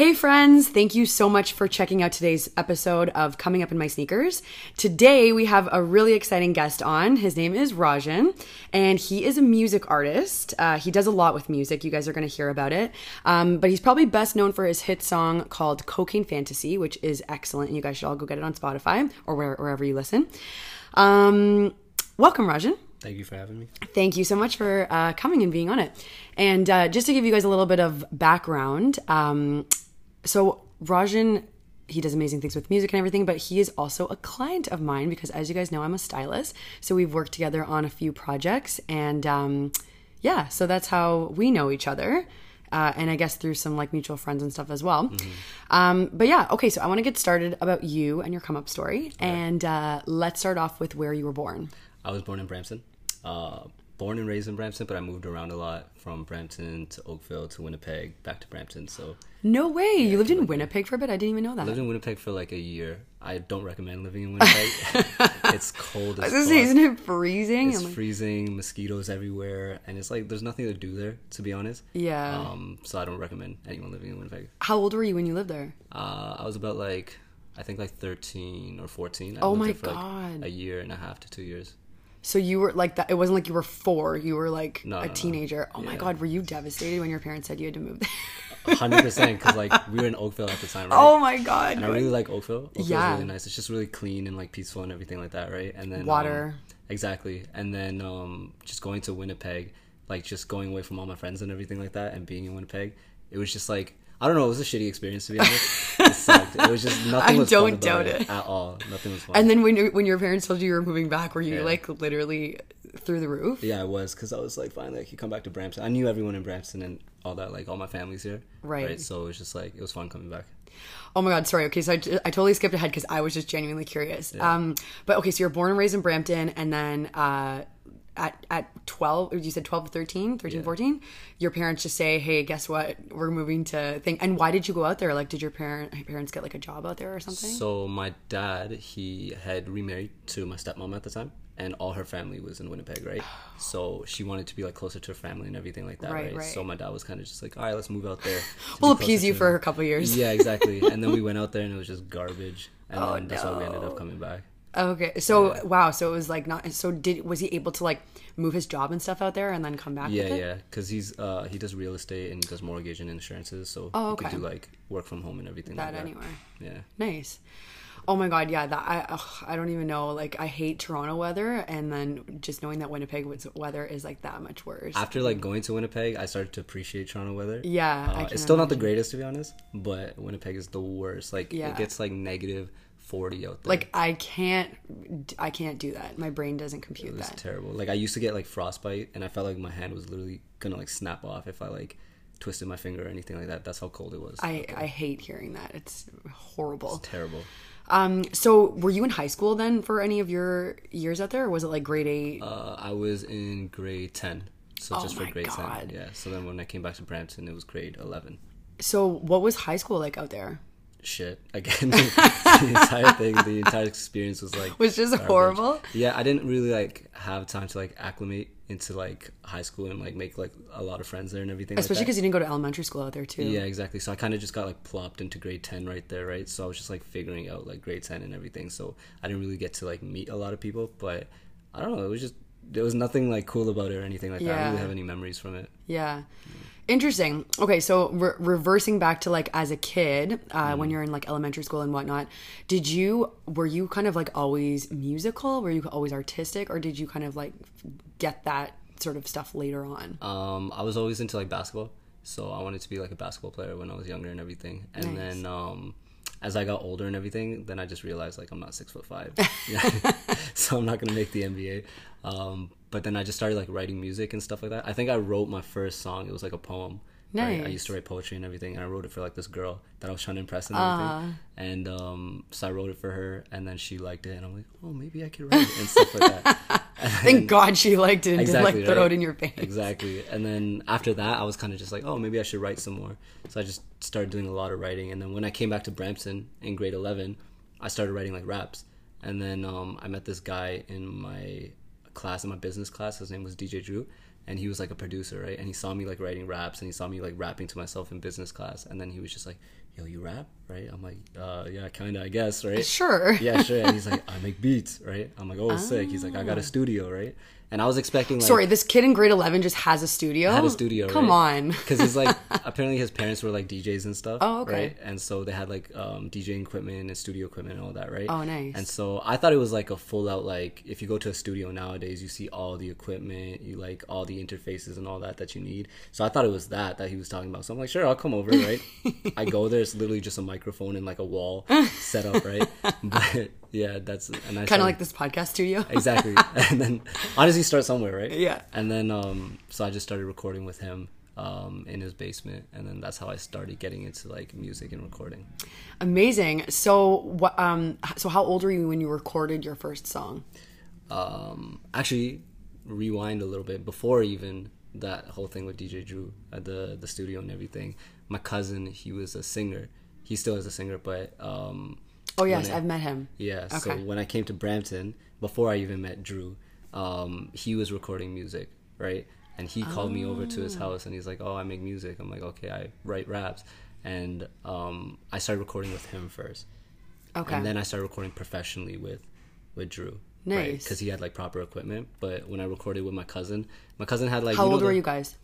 Hey friends, thank you so much for checking out today's episode of Coming Up in My Sneakers. Today we have a really exciting guest on. His name is Rajan, and he is a music artist. Uh, he does a lot with music. You guys are going to hear about it. Um, but he's probably best known for his hit song called Cocaine Fantasy, which is excellent. And You guys should all go get it on Spotify or where, wherever you listen. Um, welcome, Rajan. Thank you for having me. Thank you so much for uh, coming and being on it. And uh, just to give you guys a little bit of background, um, so Rajan, he does amazing things with music and everything, but he is also a client of mine because, as you guys know, I'm a stylist. So we've worked together on a few projects, and um, yeah, so that's how we know each other. Uh, and I guess through some like mutual friends and stuff as well. Mm-hmm. Um, but yeah, okay, so I want to get started about you and your come up story. And uh, let's start off with where you were born. I was born in Brampton. Uh, born and raised in Brampton, but I moved around a lot from Brampton to Oakville to Winnipeg, back to Brampton. So no way, yeah, you lived in Winnipeg for a bit. I didn't even know that. I lived in Winnipeg for like a year. I don't recommend living in Winnipeg. it's cold as. Say, isn't it freezing? It's like... freezing, mosquitoes everywhere, and it's like there's nothing to do there. To be honest. Yeah. Um. So I don't recommend anyone living in Winnipeg. How old were you when you lived there? Uh, I was about like I think like 13 or 14. I oh my god! Like a year and a half to two years. So you were like that. It wasn't like you were four. You were like no, a no, teenager. No. Oh my god, were you devastated when your parents said you had to move there? Hundred percent, because like we were in Oakville at the time, right? Oh my god! And I really like Oakville. Oakville's yeah, really nice. It's just really clean and like peaceful and everything like that, right? And then water. Um, exactly, and then um, just going to Winnipeg, like just going away from all my friends and everything like that, and being in Winnipeg, it was just like I don't know. It was a shitty experience to be honest. it sucked. It was just nothing. Was I don't doubt it. it. at all. Nothing was fun. And then when you, when your parents told you you were moving back, were you yeah. like literally through the roof? Yeah, I was because I was like, finally, I could come back to Brampton. I knew everyone in Brampton and all that, like all my family's here. Right. right? So it was just like it was fun coming back. Oh my god, sorry. Okay, so I, I totally skipped ahead because I was just genuinely curious. Yeah. Um, but okay, so you're born and raised in Brampton, and then uh, at at 12 you said 12 to 13 13 yeah. 14 your parents just say hey guess what? We're moving to thing. And why did you go out there? Like did your parent parents get like a job out there or something? So my dad he had remarried to my stepmom at the time and all her family was in winnipeg right? Oh. So she wanted to be like closer to her family and everything like that right, right? right. so my dad was kind of just like all right let's move out there we'll appease you for a couple years. Yeah exactly. And then we went out there and it was just garbage. And oh, then that's no. why we ended up coming back Okay, so yeah. wow, so it was like not. So did was he able to like move his job and stuff out there and then come back? Yeah, yeah, because he's uh he does real estate and does mortgage and insurances, so oh, okay. he could do like work from home and everything. That, like anywhere. Yeah. Nice. Oh my god, yeah. That I ugh, I don't even know. Like I hate Toronto weather, and then just knowing that Winnipeg weather is like that much worse. After like going to Winnipeg, I started to appreciate Toronto weather. Yeah, uh, it's still imagine. not the greatest to be honest, but Winnipeg is the worst. Like yeah. it gets like negative 40 out there. Like I can't I can't do that. My brain doesn't compute it was that. terrible. Like I used to get like frostbite and I felt like my hand was literally going to like snap off if I like twisted my finger or anything like that. That's how cold it was. I I hate hearing that. It's horrible. It's terrible. Um, so were you in high school then for any of your years out there, or was it like grade eight? Uh, I was in grade ten, so oh just for grade God. ten. Yeah. So then when I came back to Brampton, it was grade eleven. So what was high school like out there? Shit again. the entire thing, the entire experience was like which is horrible. Yeah, I didn't really like have time to like acclimate into like high school and like make like a lot of friends there and everything. Especially because like you didn't go to elementary school out there too. Yeah, exactly. So I kind of just got like plopped into grade ten right there, right? So I was just like figuring out like grade ten and everything. So I didn't really get to like meet a lot of people, but I don't know. It was just there was nothing like cool about it or anything like yeah. that. I don't really have any memories from it. Yeah. yeah. Interesting. Okay, so re- reversing back to like as a kid, uh, mm. when you're in like elementary school and whatnot, did you were you kind of like always musical? Were you always artistic, or did you kind of like get that sort of stuff later on? Um, I was always into like basketball, so I wanted to be like a basketball player when I was younger and everything. And nice. then um, as I got older and everything, then I just realized like I'm not six foot five, so I'm not gonna make the NBA. Um, but then I just started like writing music and stuff like that. I think I wrote my first song. It was like a poem. Nice. Right? I used to write poetry and everything, and I wrote it for like this girl that I was trying to impress and everything. Uh. And um, so I wrote it for her, and then she liked it, and I'm like, oh, maybe I could write it and stuff like that. Thank God she liked it and exactly, didn't like throw right? it in your face. Exactly. And then after that, I was kind of just like, oh, maybe I should write some more. So I just started doing a lot of writing, and then when I came back to Brampton in grade 11, I started writing like raps And then um, I met this guy in my class, in my business class. His name was DJ Drew, and he was like a producer, right? And he saw me like writing raps, and he saw me like rapping to myself in business class. And then he was just like, "Yo, you rap, right?" I'm like, uh, "Yeah, kind of, I guess, right?" Sure. yeah, sure. And he's like, "I make beats, right?" I'm like, "Oh, sick." He's like, "I got a studio, right?" And I was expecting like Sorry, this kid in grade 11 just has a studio? had a studio. Come right? on. because he's like apparently his parents were like DJs and stuff. Oh, okay. Right, and so they had like um, DJing equipment and studio equipment and all that, right? Oh, nice. And so I thought it was like a full out like if you go to a studio nowadays, you see all the equipment, you like all the interfaces and all that that you need. So I thought it was that that he was talking about. So I'm like, sure, I'll come over, right? I go there, it's literally just a microphone and like a wall set up, right? But yeah, that's and I Kind of like this podcast studio. exactly and then honestly start somewhere right Yeah. and then um so i just started recording with him um in his basement and then that's how i started getting into like music and recording Amazing. So, what? Um, so how old were you when you recorded your first song? um actually rewind a little bit before even that whole thing with dj drew at the the studio and everything my cousin he was a singer he still is a singer but um Oh yes, I- I've met him. Yeah. So when I came to Brampton, before I even met Drew, um, he was recording music, right? And he called me over to his Oh. house, and he's like, "Oh, I make music." I'm like, "Okay, I write raps," and um, I started recording with him first, Okay. and then I started recording professionally with with Drew. Nice. Because he had like proper equipment. But when I recorded with my cousin, my cousin had like how you know old were the- you guys?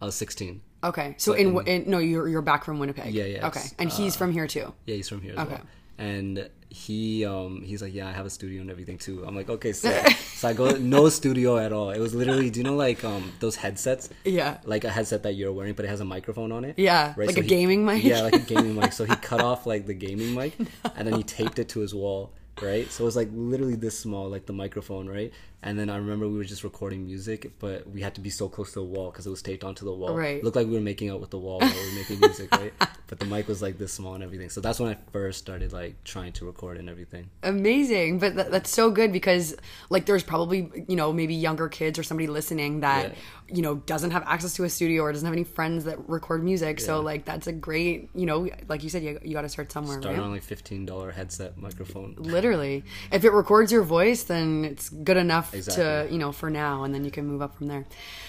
I was 16. Okay. So in, in- no, you're you're back from Winnipeg. Yeah, yeah, Okay. And he's from here too. Yeah, he's from here as Okay. well. And he um he's like, Yeah, I have a studio and everything too. I'm like, Okay, sick. so I go no studio at all. It was literally do you know like um those headsets? Yeah. Like a headset that you're wearing but it has a microphone on it? Yeah, like a he- gaming mic? Yeah, like a gaming mic. So he cut off like the gaming mic and then he taped it to his wall. Right, so it was like literally this small, like the microphone, right? And then I remember we were just recording music, but we had to be so close to the wall because it was taped onto the wall. Right. Looked like we were making out with the wall while we were making music, right? But the mic was like this small and everything. So that's when I first started like trying to record and everything. Amazing. But that, that's so good because like there's probably you know maybe younger kids or somebody listening that Yeah. You know doesn't have access to a studio or doesn't have any friends that record music. So like that's a great you know like you said you, you got to start somewhere. Started right? on like fifteen dollar headset microphone. Literally, if it records your voice, then it's good enough to you know for now, and then you can move up from there.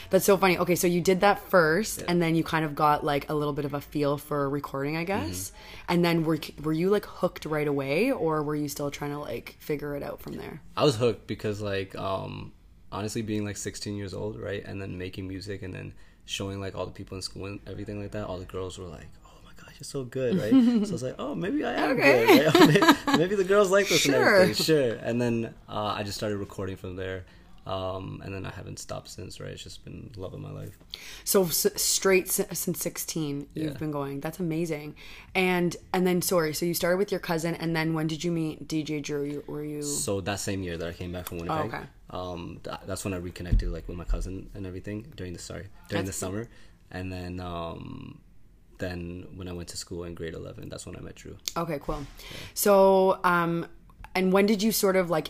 That's so funny. Okay, so you did that first, and then you kind of got like a little bit of a feel for recording, I guess. Mm-hmm. And then were were you like hooked right away, or were you still trying to like figure it out from there? I was hooked because like um honestly being like 16 years old, right? And then making music and then showing like all the people in school and everything like that, all the girls were like, "Oh my gosh, you're so good," right? so I was like, "Oh, maybe I am Okay. good." Right? maybe, the girls like this Sure. and everything. Sure. And then uh, I just started recording from there. Um, and then I haven't stopped since, right? It's just been love of my life. So s- straight s- since sixteen, you've Yeah. been going. That's amazing. And and then sorry, so you started with your cousin, and then when did you meet DJ Drew? You, were you? So that same year that I came back from Winnipeg, okay. Um, th- that's when I reconnected like with my cousin and everything during the sorry during That's the summer, and then um, then when I went to school in grade eleven, that's when I met Drew. Okay, cool. So, um, and when did you sort of like?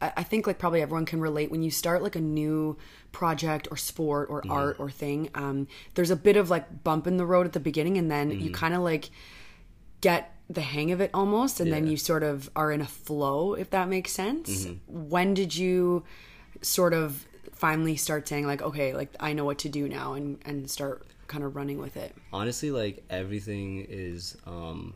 I, I think like probably everyone can relate when you start like a new project or sport or art or thing. Um, there's a bit of like bump in the road at the beginning, and then you kind of like get the hang of it almost, and then you sort of are in a flow, if that makes sense. When did you sort of finally start saying like, okay, like I know what to do now, and and start kind of running with it? Honestly, like everything is um,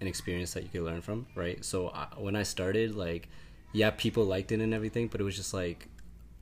an experience that you can learn from, right? So I, when I started, like, yeah, people liked it and everything, but it was just like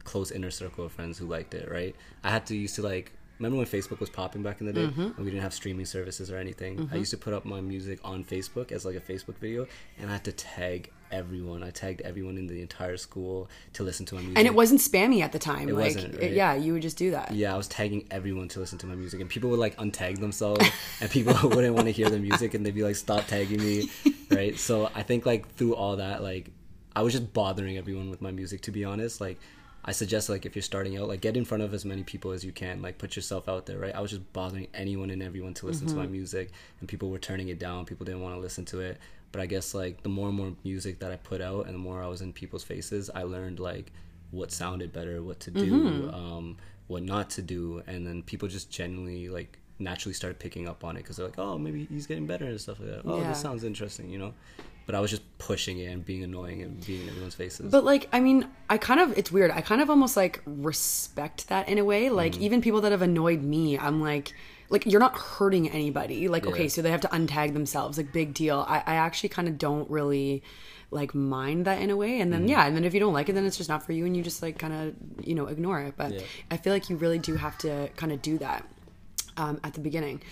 close inner circle of friends who liked it, right? I had to used to like remember when Facebook was popping back in the day mm-hmm. and we didn't have streaming services or anything. I mm-hmm. used to put up my music on Facebook as like a Facebook video, and I had to tag everyone. I tagged everyone in the entire school to listen to my music. And it wasn't spammy at the time. It like, wasn't, it- yeah, you would just do that. yeah, I was tagging everyone to listen to my music, and people would like untag themselves, and people wouldn't want to hear the music, and they'd be like, "Stop tagging me," right? So I think like through all that, like I was just bothering everyone with my music. To be honest, like I suggest like if you're starting out, like get in front of as many people as you can, like put yourself out there, right? I was just bothering anyone and everyone to listen to my music, and people were turning it down. People didn't want to listen to it. But I guess like the more and more music that I put out, and the more I was in people's faces, I learned like what sounded better, what to do, um, what not to do, and then people just genuinely like naturally started picking up on it because they're like, oh, maybe he's getting better and stuff like that. Oh, Yeah. this sounds interesting, you know. But I was just pushing it and being annoying and being in everyone's faces. But like, I mean, I kind of it's weird. I kind of almost like respect that in a way. Like Mm-hmm. even people that have annoyed me, I'm like like you're not hurting anybody. Like okay, so they have to untag themselves. Like big deal. I, I actually kind of don't really like mind that in a way. And then yeah, and then if you don't like it, then it's just not for you, and you just like kind of you know ignore it. But Yeah. I feel like you really do have to kind of do that um, at the beginning.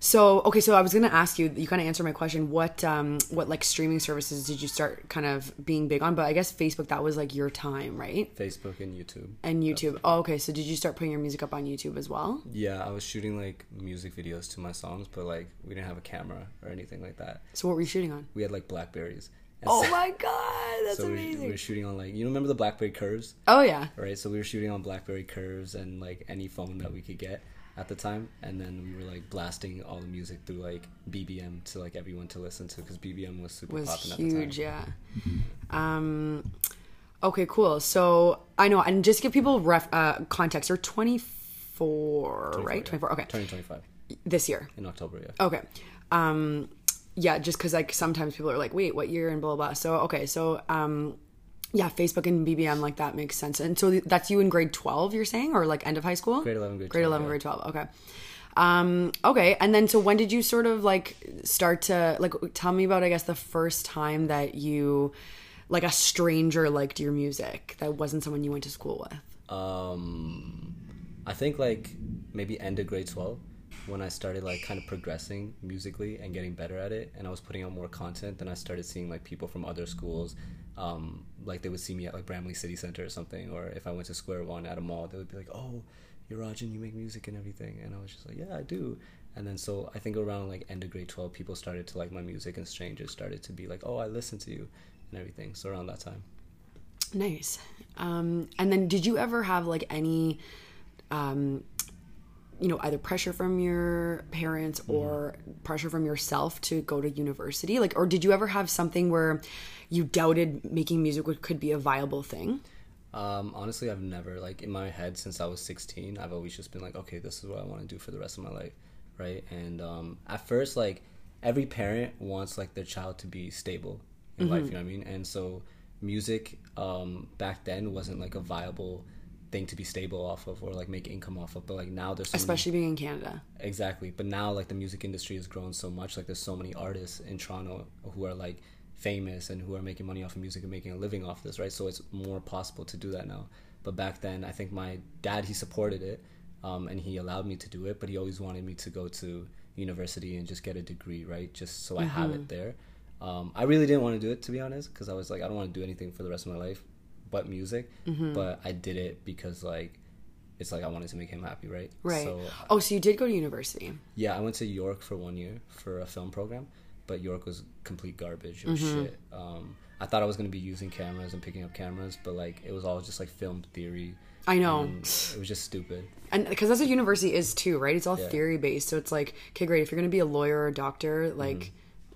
So okay, so I was gonna ask you. You kind of answered my question. What um, what like streaming services did you start kind of being big on? But I guess Facebook that was like your time, right? Facebook and YouTube. And YouTube. Oh, okay. So did you start putting your music up on YouTube as well? Yeah, I was shooting like music videos to my songs, but like we didn't have a camera or anything like that. So what were you shooting on? We had like Blackberries. And Oh so- my god, that's so we, amazing. we were shooting on like you remember the BlackBerry curves, oh yeah. right? So we were shooting on BlackBerry curves and like any phone that we could get at the time, and then we were like blasting all the music through like BBM to like everyone to listen to because BBM was super was popping huge, at the time. yeah. Um, okay, cool. So I know, and just give people ref uh, context. You're 24, right? yeah. 24. Okay, Turning twenty five this year. in October, yeah. Okay. Um yeah, just cuz like sometimes people are like, "Wait, what year?" and blah blah. blah. So, okay. So, um yeah, Facebook and BBM like that makes sense. And so that's you in grade 12, you're saying or like end of high school? Grade 11, grade Grade 12, 11, yeah. grade 12. Okay. Um okay, and then so when did you sort of like start to like tell me about I guess the first time that you like a stranger liked your music that wasn't someone you went to school with? um i think like maybe end of grade 12 when i started like kind of progressing musically and getting better at it and i was putting out more content then i started seeing like people from other schools um like they would see me at like Bramalea city center or something or if i went to square one at a mall they would be like oh you're Rajan, you make music and everything and i was just like yeah i do and then so i think around like end of grade 12 people started to like my music and strangers started to be like oh i listen to you and everything so around that time Nice. Um, and then did you ever have like any, um, you know, either pressure from your parents or pressure from yourself to go to university? Like, or did you ever have something where you doubted making music could be a viable thing? Um, honestly, I've never like in my head since I was 16. I've always just been like, okay, this is what I want to do for the rest of my life, right? And um, at first, like every parent wants like their child to be stable in life. You know what I mean? And so music um, back then wasn't like a viable thing to be stable off of or like make income off of. But like now there's so many- Especially being in Canada. Exactly. But now like the music industry has grown so much. Like there's so many artists in Toronto who are like famous and who are making money off of music and making a living off this, right? So it's more possible to do that now. But back then, I think my dad he supported it, um, and he allowed me to do it. But he always wanted me to go to university and just get a degree, right? Just so I have it there. Um, I really didn't want to do it to be honest, because I was like, I don't want to do anything for the rest of my life, but music. But I did it because like. It's like I wanted to make him happy, right? Right. So oh, so you did go to university. yeah, I went to York for one year for a film program, but York was complete garbage. It was Mm-hmm. shit. Um, I thought I was gonna be using cameras and picking up cameras, but like it was all just like film theory. I know. it was just stupid. And because that's what university is too, right? It's all Yeah. theory based. So it's like, okay, great. If you're going to be a lawyer or a doctor, like,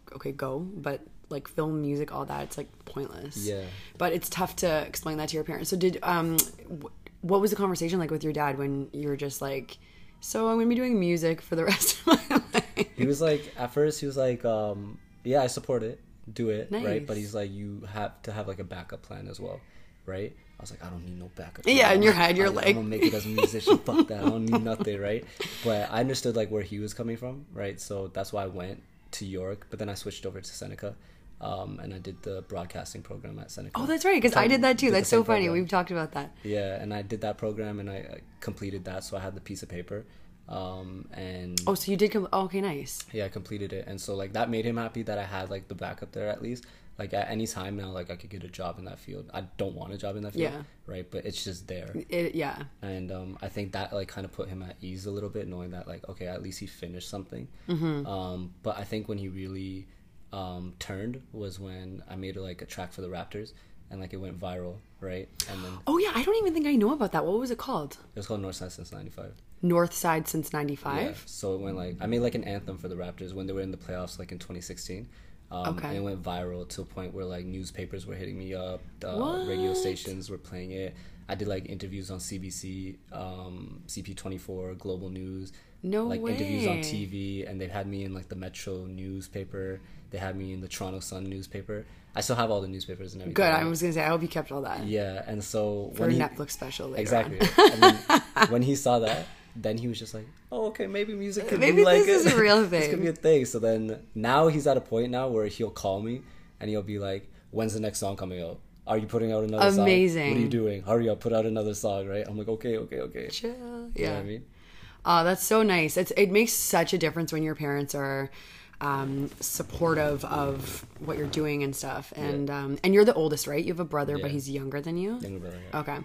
Mm-hmm. okay, go. But like film, music, all that, it's like pointless. Yeah. But it's tough to explain that to your parents. So did um, wh- what was the conversation like with your dad when you were just like, so I'm going to be doing music for the rest of my life? He was like, at first, he was like, um, "Yeah, I support it, do it, right?" But he's like, "You have to have like a backup plan as well, right?" I was like, "I don't need no backup." Yeah, in your head, you're I- like- "I'm gonna make it as a musician. Fuck that. I don't need nothing, right?" But I understood like where he was coming from, right? So that's why I went to York, but then I switched over to Seneca. Um, and I did the broadcasting program at Seneca. Oh, that's right. Because I did that too. Did That's so funny. program. We've talked about that. Yeah, and I did that program and I completed that, so I had the piece of paper. Um, and Oh, so you did come. Oh, okay, nice. yeah, I completed it, and so like that made him happy that I had like the backup there at least. Like at any time now, like I could get a job in that field. I don't want a job in that field, Yeah. right? But it's just there, It, yeah. and um, I think that like kind of put him at ease a little bit, knowing that like okay, at least he finished something. Mm-hmm. Um, but I think when he really um, turned was when I made like a track for the Raptors, and like it went viral, right? And then Oh, yeah. I don't even think I know about that. What was it called? it was called Northside since '95. North Side since Yeah. '95. So it went like I made like an anthem for the Raptors when they were in the playoffs, like in 2016. Um, Okay. And it went viral to a point where like newspapers were hitting me up, uh, radio stations were playing it. I did like interviews on CBC, um, CP24, Global News. No like interviews on. TV, and they've had me in like the Metro newspaper. They had me in the Toronto Sun newspaper. I still have all the newspapers and everything. Good. I was gonna say I hope you kept all that Yeah, and so for when a he, Netflix special. Later exactly, when he saw that, then he was just like, "Oh, okay, maybe music could Maybe be like this is a real thing. this could be a thing." So then now he's at a point now where he'll call me and he'll be like, "When's the next song coming out? Are you putting out another song? What are you doing? Hurry up, put out another song, right?" I'm like, "Okay, okay, okay." Chill. You know Yeah. what I mean? Oh, that's so nice. It's it makes such a difference when your parents are um, supportive of what you're doing and stuff. And um, and you're the oldest, right? You have a brother, but he's younger than you. Younger brother, yeah. Okay.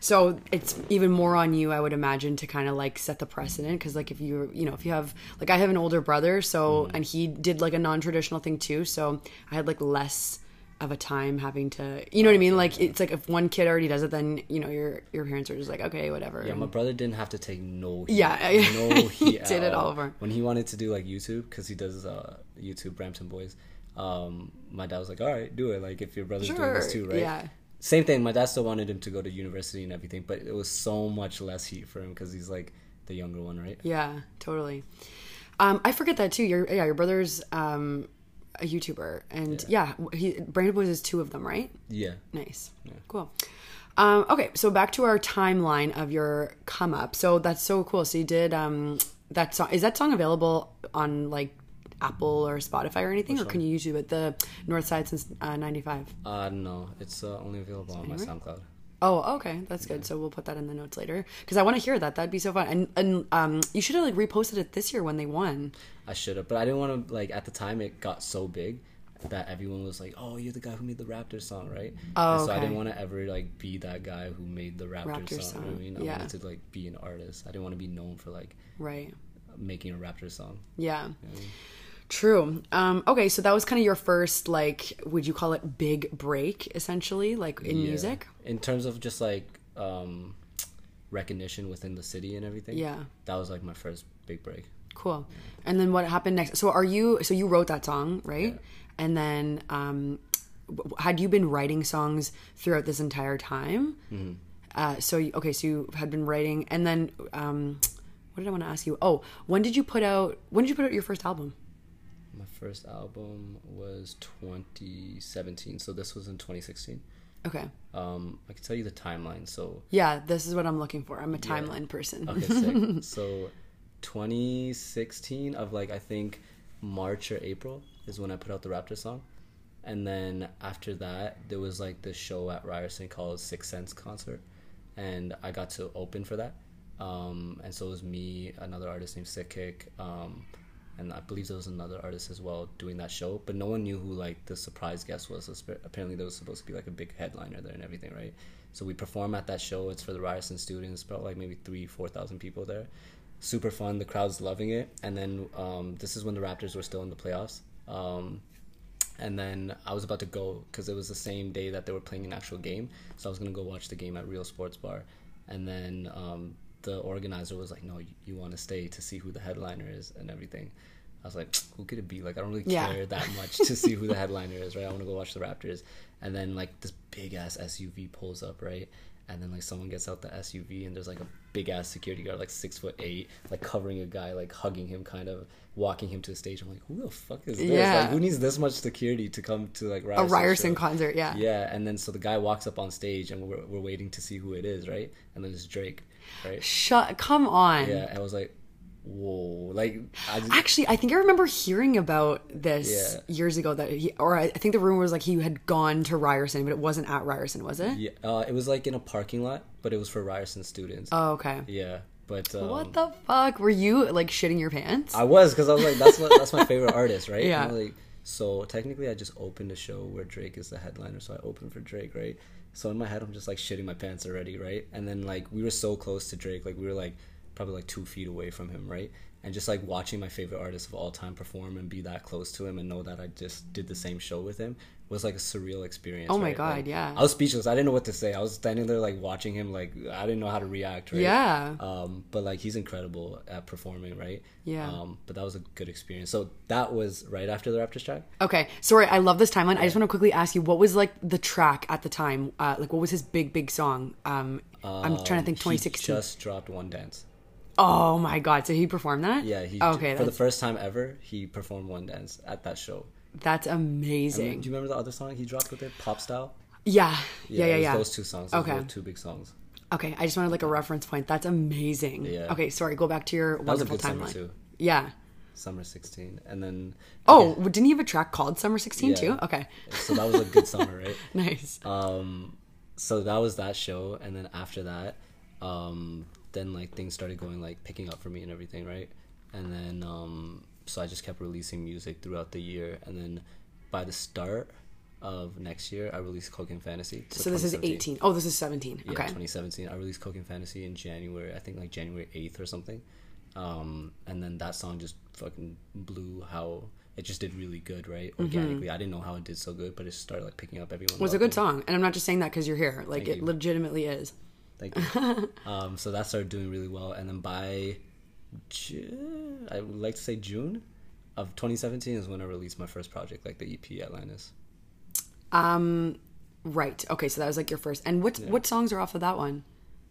So it's even more on you, I would imagine, to kind of like set the precedent. Because like if you, you know, if you have like I have an older brother, so Mm-hmm. and he did like a non-traditional thing too. So I had like less of a time having to, you know what I mean? Like it's like if one kid already does it, then you know your your parents are just like okay, whatever. Yeah, my brother didn't have to take no heat. Yeah, no he did it all over. When he wanted to do like YouTube, because he does uh, YouTube Brampton Boys, um, my dad was like, "All right, do it. Like if your brother's doing this too, right?" yeah. Same thing. My dad still wanted him to go to university and everything, but it was so much less heat for him because he's like the younger one, right? Yeah, totally. Um, I forget that too. Your yeah, your brother's um, a YouTuber, and yeah, he Brampton Boys is two of them, right? Yeah. Nice, cool. Um, okay, so back to our timeline of your come up. So that's so cool. So you did um, that song. Is that song available on like Apple or Spotify or anything, or can you YouTube it? The North Side since uh, '95. Uh, no, it's uh, only available on my SoundCloud. Oh, okay, that's good. So we'll put that in the notes later because I want to hear that. That'd be so fun. And and um, you should have like reposted it this year when they won. I should have, but I didn't want to like at the time it got so big that everyone was like, "Oh, you're the guy who made the Raptor song, right?" Oh, and so I didn't want to ever like be that guy who made the Raptor, Raptor song. You know song, I mean, I yeah. wanted to like be an artist. I didn't want to be known for like Right. making a Raptor song. Yeah. True. Um, okay, so that was kind of your first, like, would you call it big break, essentially, like in Yeah. music? in terms of just like um, recognition within the city and everything. Yeah. that was like my first big break. Cool. And then what happened next? So are you? So you wrote that song, right? And then, um, had you been writing songs throughout this entire time? Mm-hmm. Uh, so you, okay, so you had been writing, and then, um, what did I want to ask you? Oh, when did you put out? When did you put out your first album? First album was 2017, so this was in 2016. Okay. Um, I can tell you the timeline. So Yeah, this is what I'm looking for. I'm a timeline person. Okay, sick. so 2016 of like I think March or April is when I put out the Raptor song. And then after that, there was like this show at Ryerson called Six Sense Concert. And I got to open for that. Um, and so it was me, another artist named Sick Kick, um, and I believe there was another artist as well doing that show. But no one knew who like the surprise guest was. So apparently there was supposed to be like a big headliner there and everything, right? So we perform at that show. It's for the Ryerson students, about like maybe three, four thousand people there. Super fun. The crowd's loving it. And then um, this is when the Raptors were still in the playoffs. Um, and then I was about to go because it was the same day that they were playing an actual game. So I was gonna go watch the game at Real Sports Bar, and then um, the organizer was like, "No, you, you want to stay to see who the headliner is and everything." I was like, "Who could it be? Like, I don't really Yeah. care that much to see who the headliner is, right? I want to go watch the Raptors." And then like this big ass SUV pulls up, right? And then like someone gets out the SUV and there's like a big ass security guard, like six foot eight, like covering a guy, like hugging him, kind of walking him to the stage. I'm like, who the fuck is this? Yeah. Like, who needs this much security to come to like A Ryerson Ryerson show? concert, yeah. Yeah, and then so the guy walks up on stage and we're, we're waiting to see who it is, right? And then it's Drake, right? Shut. Come on. Yeah, I was like, whoa, like I just, Actually, I think I remember hearing about this Yeah. years ago. That he, or I think the rumor was like he had gone to Ryerson, but it wasn't at Ryerson, was it? yeah, uh, it was like in a parking lot, but it was for Ryerson students. Oh, okay. yeah, but um, What the fuck? Were you like shitting your pants? I was because I was like, that's what that's my favorite artist, right? Yeah. Like, so technically, I just opened a show where Drake is the headliner, so I opened for Drake, right? So in my head, I'm just like shitting my pants already, right? And then like we were so close to Drake, like we were like probably like two feet away from him, right? And just like watching my favorite artist of all time perform and be that close to him and know that I just did the same show with him was like a surreal experience. Oh my right? God, Like, yeah. I was speechless. I didn't know what to say. I was standing there like watching him, like I didn't know how to react. Right? Yeah. Um, but like he's incredible at performing, right? Yeah. Um, but that was a good experience. So that was right after the Raptors track. Okay, sorry, I love this timeline. I just want to quickly ask you, what was like the track at the time? Uh, like, what was his big, big song? Um, I'm trying to think. Um, He 2016. just dropped one dance. Oh my god! So he performed that? Yeah, he Okay, for the first time ever, he performed one dance at that show. that's amazing. Do you remember the other song he dropped with it, Pop Style? Yeah, yeah, it yeah, yeah. Those two songs. Those Okay. were two big songs. Okay, I just wanted like a reference point. That's amazing. Yeah. Okay, sorry. Go back to your That wonderful timeline. too. Yeah. Summer 16, and then Oh, didn't he have a track called Summer 16 Yeah. too? Okay, so that was a good summer, right? nice. um so that was that show and then after that um then like things started going like picking up for me and everything right and then um so i just kept releasing music throughout the year and then by the start of next year i released cocaine fantasy so this is 18. Oh, this is 17. yeah Okay. 2017 i released cocaine fantasy in january i think like january 8th or something um and then that song just fucking blew how it just did really good right organically i didn't know how it did so good but it started like picking up everyone It was a good song, and I'm not just saying that because you're here. Like it you. legitimately is. Thank you. um, so that started doing really well, and then by Ju- I would like to say June of 2017 is when I released my first project, like the EP Atlantis. Um, right. Okay, so that was like your first. And what what songs are off of that one?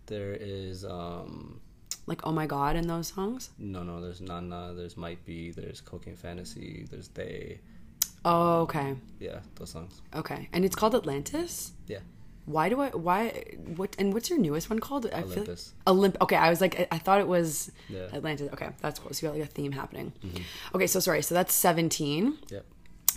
There is um, Like Oh My God and those songs. no, no. There's Nana. There's Might Be. There's Cocaine Fantasy. There's They. Oh, okay, Yeah, those songs. okay. And it's called Atlantis. Yeah, Why do I? Why? What? And what's your newest one called? I feel like, Olympus. Olymp. Okay, I was like, I, I thought it was Yeah. Mm-hmm. Atlantis. Okay, that's cool. So you got like a theme happening. Okay, so sorry. So that's seventeen. yep.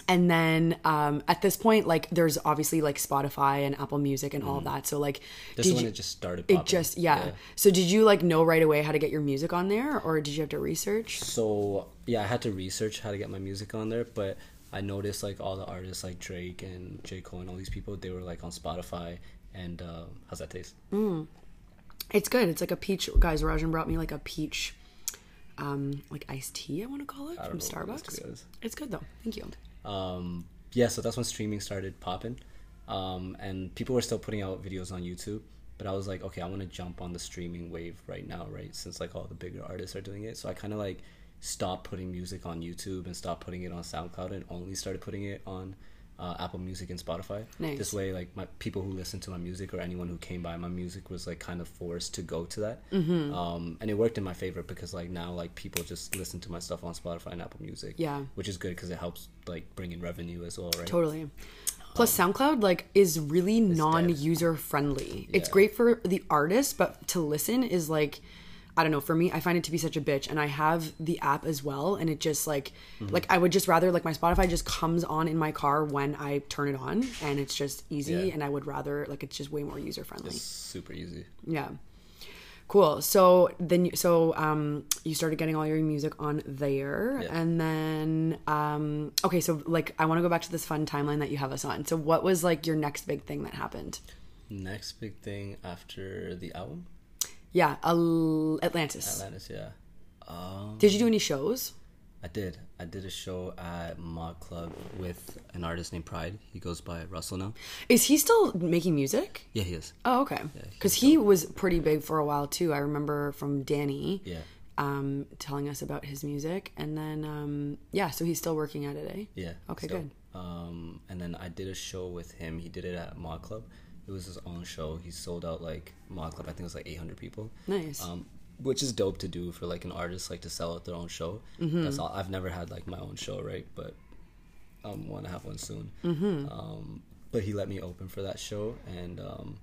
and then um, at this point like there's obviously like spotify and apple music and all of that so like Mm-hmm. This did is when you, it just started. it Popping. just yeah. so did you like know right away how to get your music on there or did you have to research So yeah, I had to research how to get my music on there, but I noticed like all the artists like Drake and J Cole and all these people, they were like on Spotify. And uh, how's that taste? it's good it's like a peach guys rajan brought me like a peach um like iced tea i want to call it from don't know what it is, starbucks it's good though thank you um, yeah, so that's when streaming started popping, um, and people were still putting out videos on YouTube. But I was like, okay, I want to jump on the streaming wave right now, right? Since like all the bigger artists are doing it, so I kind of like stopped putting music on YouTube and stopped putting it on SoundCloud and only started putting it on uh, Apple Music and Spotify. Nice. This way, like my people who listen to my music or anyone who came by my music was like kind of forced to go to that. Mm-hmm. Um, and it worked in my favor because like now like people just listen to my stuff on Spotify and Apple Music. Yeah. which is good because it helps like bring in revenue as well, right? Totally. Plus, SoundCloud like is really non-user friendly. It's great for the artist, but to listen is like, I don't know. For me, I find it to be such a bitch, and I have the app as well, and it just like, Mm-hmm. like I would just rather like my Spotify just comes on in my car when I turn it on, and it's just easy, Yeah. and I would rather like it's just way more user friendly. Super easy. Yeah. Cool. So then, you, so um, you started getting all your music on there, Yeah. and then um, okay. So like, I want to go back to this fun timeline that you have us on. So what was like your next big thing that happened? Next big thing after the album, Yeah, Al- Atlantis. Atlantis. Yeah, um, Did you do any shows? I did. I did a show at Mod Club with an artist named Pride. He goes by Russell now. Is he still making music? Yeah, he is. Oh, okay. Because he was pretty big for a while too. I remember from Danny. Yeah, Um, telling us about his music, and then um, yeah, so he's still working at it, eh? yeah. Okay, still. good. Um, and then I did a show with him. He did it at Mod Club. It was his own show. He sold out like Mod Club. I think it was like 800 people. Nice. um, which is dope to do for like an artist like to sell out their own show. That's all. I've never had like my own show, right? But I um, want to have one soon. Um, but he let me open for that show, and um,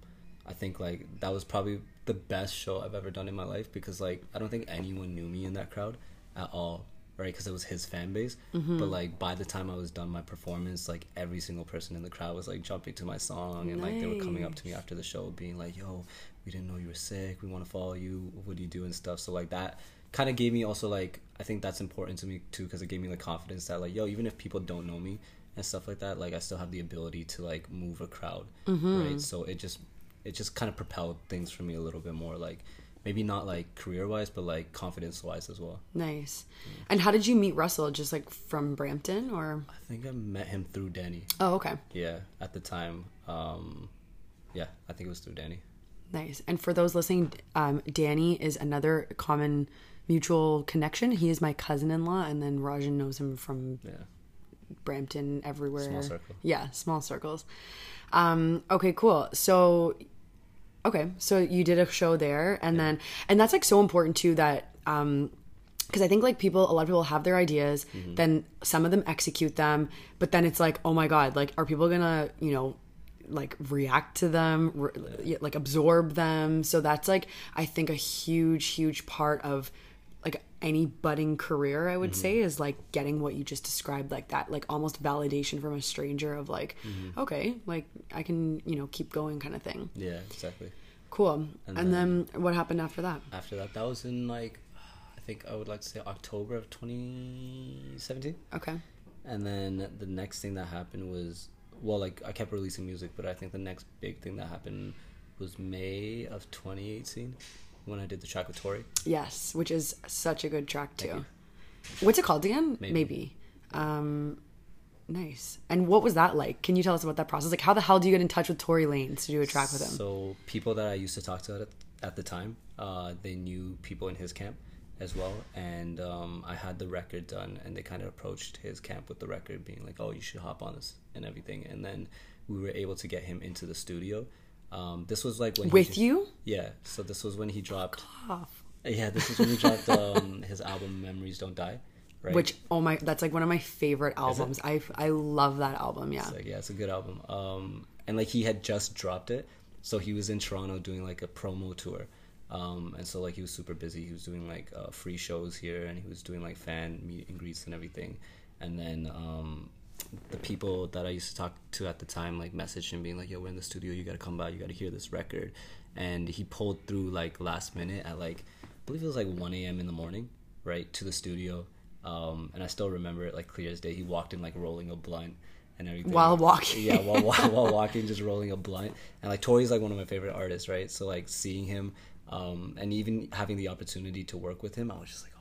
I think like that was probably the best show I've ever done in my life because like I don't think anyone knew me in that crowd at all. Right, because it was his fan base. Mm-hmm. But like by the time I was done my performance, like every single person in the crowd was like jumping to my song, and like they were coming up to me after the show, being like, "Yo, we didn't know you were sick. We want to follow you. What do you do and stuff?" So like that kind of gave me also like I think that's important to me too because it gave me the confidence that like, yo, even if people don't know me and stuff like that, like I still have the ability to like move a crowd, mm-hmm. right? So it just it just kind of propelled things for me a little bit more. Like maybe not like career wise, but like confidence wise as well. Nice. And how did you meet Russell? Just like from Brampton or? I think I met him through Danny. Oh, okay. Yeah, at the time. Um, yeah, I think it was through Danny. Nice. And for those listening, um, Danny is another common mutual connection. He is my cousin-in-law, and then Rajan knows him from Yeah. Brampton, everywhere. Small circle. Yeah, small circles. Um, okay, cool. So, okay, so you did a show there, and then, and that's like so important too that, um, because I think like people, a lot of people have their ideas, Mm-hmm. then some of them execute them, but then it's like, oh my god, like, are people gonna, you know, like react to them, re- like absorb them? So that's like, I think a huge, huge part of like any budding career i would Mm-hmm. say is like getting what you just described like that like almost validation from a stranger of like Mm-hmm. okay like i can you know keep going kind of thing Yeah, exactly. cool and, then, what happened after that After that, that was in like, I think I would like to say October of 2017. okay And then the next thing that happened was, well, like I kept releasing music, but I think the next big thing that happened was May of 2018 when I did the track with Tory. yes which is such a good track too. what's it called again? Maybe. maybe. Um nice. And what was that like? Can you tell us about that process? Like how the hell do you get in touch with Tory Lanez to do a track with him? So people that I used to talk to at, at the time, uh, they knew people in his camp as well, and um, I had the record done, and they kind of approached his camp with the record, being like, "Oh, you should hop on this and everything," and then we were able to get him into the studio. Um, this was like when with just- you yeah. So this was when he dropped. Yeah, this is when he dropped um, his album "Memories Don't Die." Right. which oh my that's like one of my favorite albums i i love that album yeah It's like yeah, it's a good album. Um, and like he had just dropped it, so he was in Toronto doing like a promo tour. Um, and so like he was super busy. He was doing like uh, free shows here, and he was doing like fan meet and greets and everything. And then um, the people that I used to talk to at the time like messaged him being like, "Yo, we're in the studio. You gotta come by. You gotta hear this record." And he pulled through like last minute at like I believe it was like 1 a.m. in the morning, right to the studio. Um, and I still remember it like clear as day. He walked in like rolling a blunt and everything While walking. yeah, while, while while walking, just rolling a blunt. And like Tory's like one of my favorite artists, right? So like seeing him, um, and even having the opportunity to work with him, I was just like, like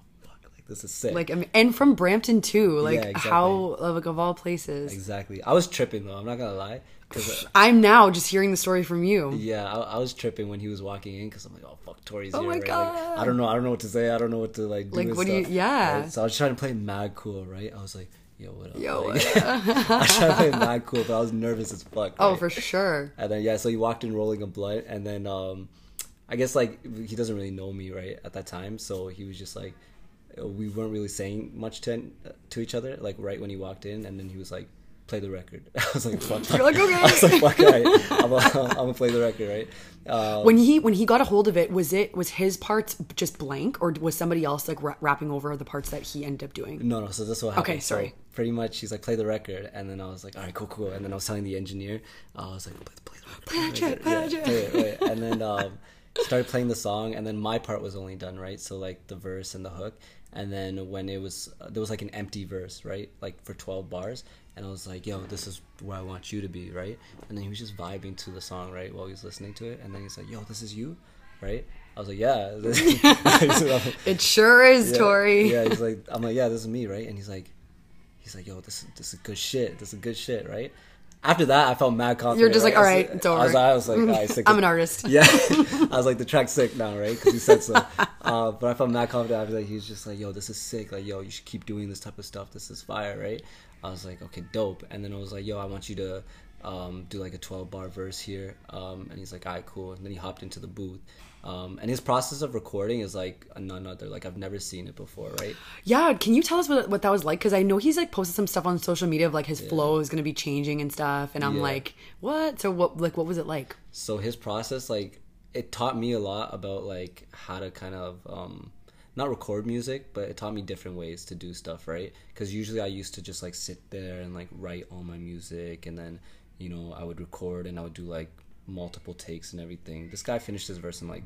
this is sick. like I mean, and from Brampton too. Like Yeah, exactly. how like of all places. exactly. I was tripping though. I'm not gonna lie, because I'm now just hearing the story from you. yeah, I, I was tripping when he was walking in because I'm like, oh fuck, Tory's Oh here. my right? Like, God. I don't know. I don't know what to say. I don't know what to like do. Like, what do you- yeah. right? So I was trying to play mad cool, right? I was like, yo, what up? Yo, Like, I was trying to play mad cool, but I was nervous as fuck. Oh, for sure. And then yeah, so he walked in rolling a blunt, and then um, I guess like he doesn't really know me right at that time, so he was just like, we weren't really saying much to to each other like right when he walked in, and then he was like, play the record. I was like, fuck. You're like, okay. I was like, fuck, right. I'm gonna I'm gonna play the record, right? Um, When he when he got a hold of it, was it was his parts just blank, or was somebody else like ra- rapping over the parts that he ended up doing? No, no. So this is what happened. Okay, sorry. So pretty much, he's like, play the record, and then I was like, all right, cool, cool. And then I was telling the engineer, uh, I was like, play, play the record, Play that shit, play that shit. play it, play it. And then um, started playing the song, and then my part was only done right. So like the verse and the hook, and then when it was uh, there was like an empty verse, right, like for twelve bars. And I was like, "Yo, this is where I want you to be, right?" And then he was just vibing to the song, right, while he was listening to it. And then he's like, "Yo, this is you, right?" I was like, "Yeah." It sure is, yeah, Tory. Yeah, he's like, I'm like, yeah, this is me, right? And he's like, he's like, yo, this is this is good shit. This is good shit, right? After that, I felt mad confident. You're just like, right? I all right, I was. I was like, all right, sick I'm an artist. Yeah, I was like, the track's sick now, right? Because he said so. uh, but I felt mad confident after that. He was just like, yo, this is sick. Like, yo, you should keep doing this type of stuff. This is fire, right? I was like, okay, dope. And then I was like, yo, I want you to um, do like a 12 bar verse here. Um, and he's like, all right, cool. And then he hopped into the booth. Um, and his process of recording is like none other. Like I've never seen it before, right? Yeah, can you tell us what, what that was like? Because I know he's like posted some stuff on social media of like his flow is gonna be changing and stuff, and I'm Yeah. like, what? So what? Like, what was it like? so his process like it taught me a lot about like how to kind of um not record music but it taught me different ways to do stuff right because usually i used to just like sit there and like write all my music and then you know i would record and i would do like multiple takes and everything this guy finished his verse in like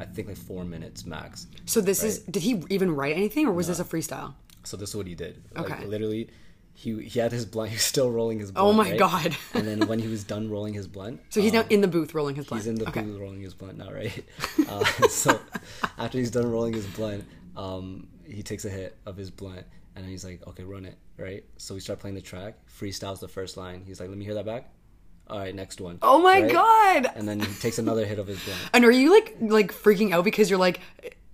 i think like four minutes max So this is did he even write anything or was this a freestyle? so this is what he did like Okay. literally he he had his blunt. He was still rolling his blunt. Oh my right? God. and then when he was done rolling his blunt, So he's um, now in the booth rolling his blunt. He's in the okay. booth rolling his blunt now, right? Uh, so after he's done rolling his blunt, um, he takes a hit of his blunt, and then he's like, "Okay, run it." Right? So we start playing the track. Freestyles the first line. He's like, "Let me hear that back." All right, next one. Oh my Right? god! And then he takes another hit of his blunt. And are you like like freaking out because you're like,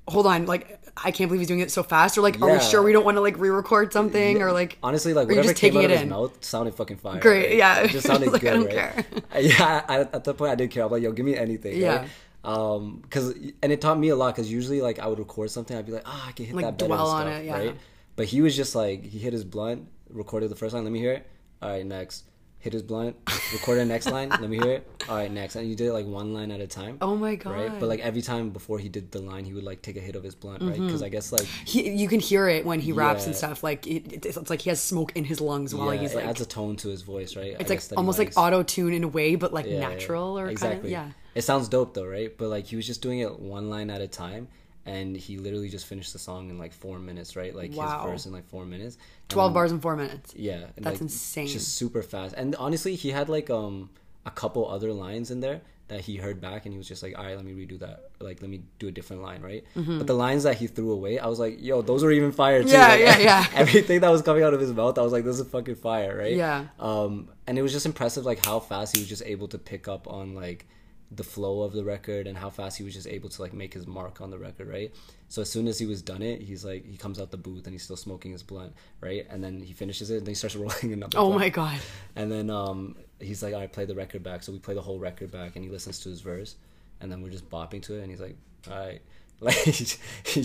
hold on, like I can't believe he's doing it so fast, or like, are we sure we don't want to like re-record something, or like Honestly, like whatever just came taking out of his in. mouth sounded fucking fire. Great, right? yeah. It just sounded Like, I good, don't right? care. Yeah, I, at that point I did care. I'm like, yo, give me anything. Yeah. Um, because and it taught me a lot. Because usually, like, I would record something, I'd be like, ah, I can hit Like, that better. dwell on it, yeah. Right. But he was just like, he hit his blunt, recorded the first line. Let me hear it. All right, next. Hit his blunt, record the next line. Let me hear it. All right, next. And you did it like one line at a time. oh my god, Right, but like every time before he did the line, he would like take a hit of his blunt, right? Mm-hmm. Because I guess like he, you can hear it when he raps and stuff. Like it, it's, it's like he has smoke in his lungs while yeah, he's it like adds a tone to his voice, right? it's like almost like auto tune in a way, but like natural or exactly. kind of yeah. It sounds dope though, right? But like he was just doing it one line at a time, and he literally just finished the song in like four minutes, right? Like Wow. his verse in like four minutes. Twelve bars in four minutes. Yeah, and, That's like, insane. Just super fast, and honestly, he had like um a couple other lines in there that he heard back, and he was just like, "All right, let me redo that. Like, let me do a different line, right?" But the lines that he threw away, I was like, "Yo, those were even fire too." Mm-hmm. Yeah, Like, yeah, yeah. Everything that was coming out of his mouth, I was like, "This is fucking fire," right? Yeah. Um, and it was just impressive, like how fast he was just able to pick up on like the flow of the record and how fast he was just able to like make his mark on the record, right? So as soon as he was done it, he's like he comes out the booth and he's still smoking his blunt, right? And then he finishes it and then he starts rolling another. Oh blunt. my god. And then um he's like, I play the record back. So we play the whole record back and he listens to his verse and then we're just bopping to it and he's like, All right. Like he's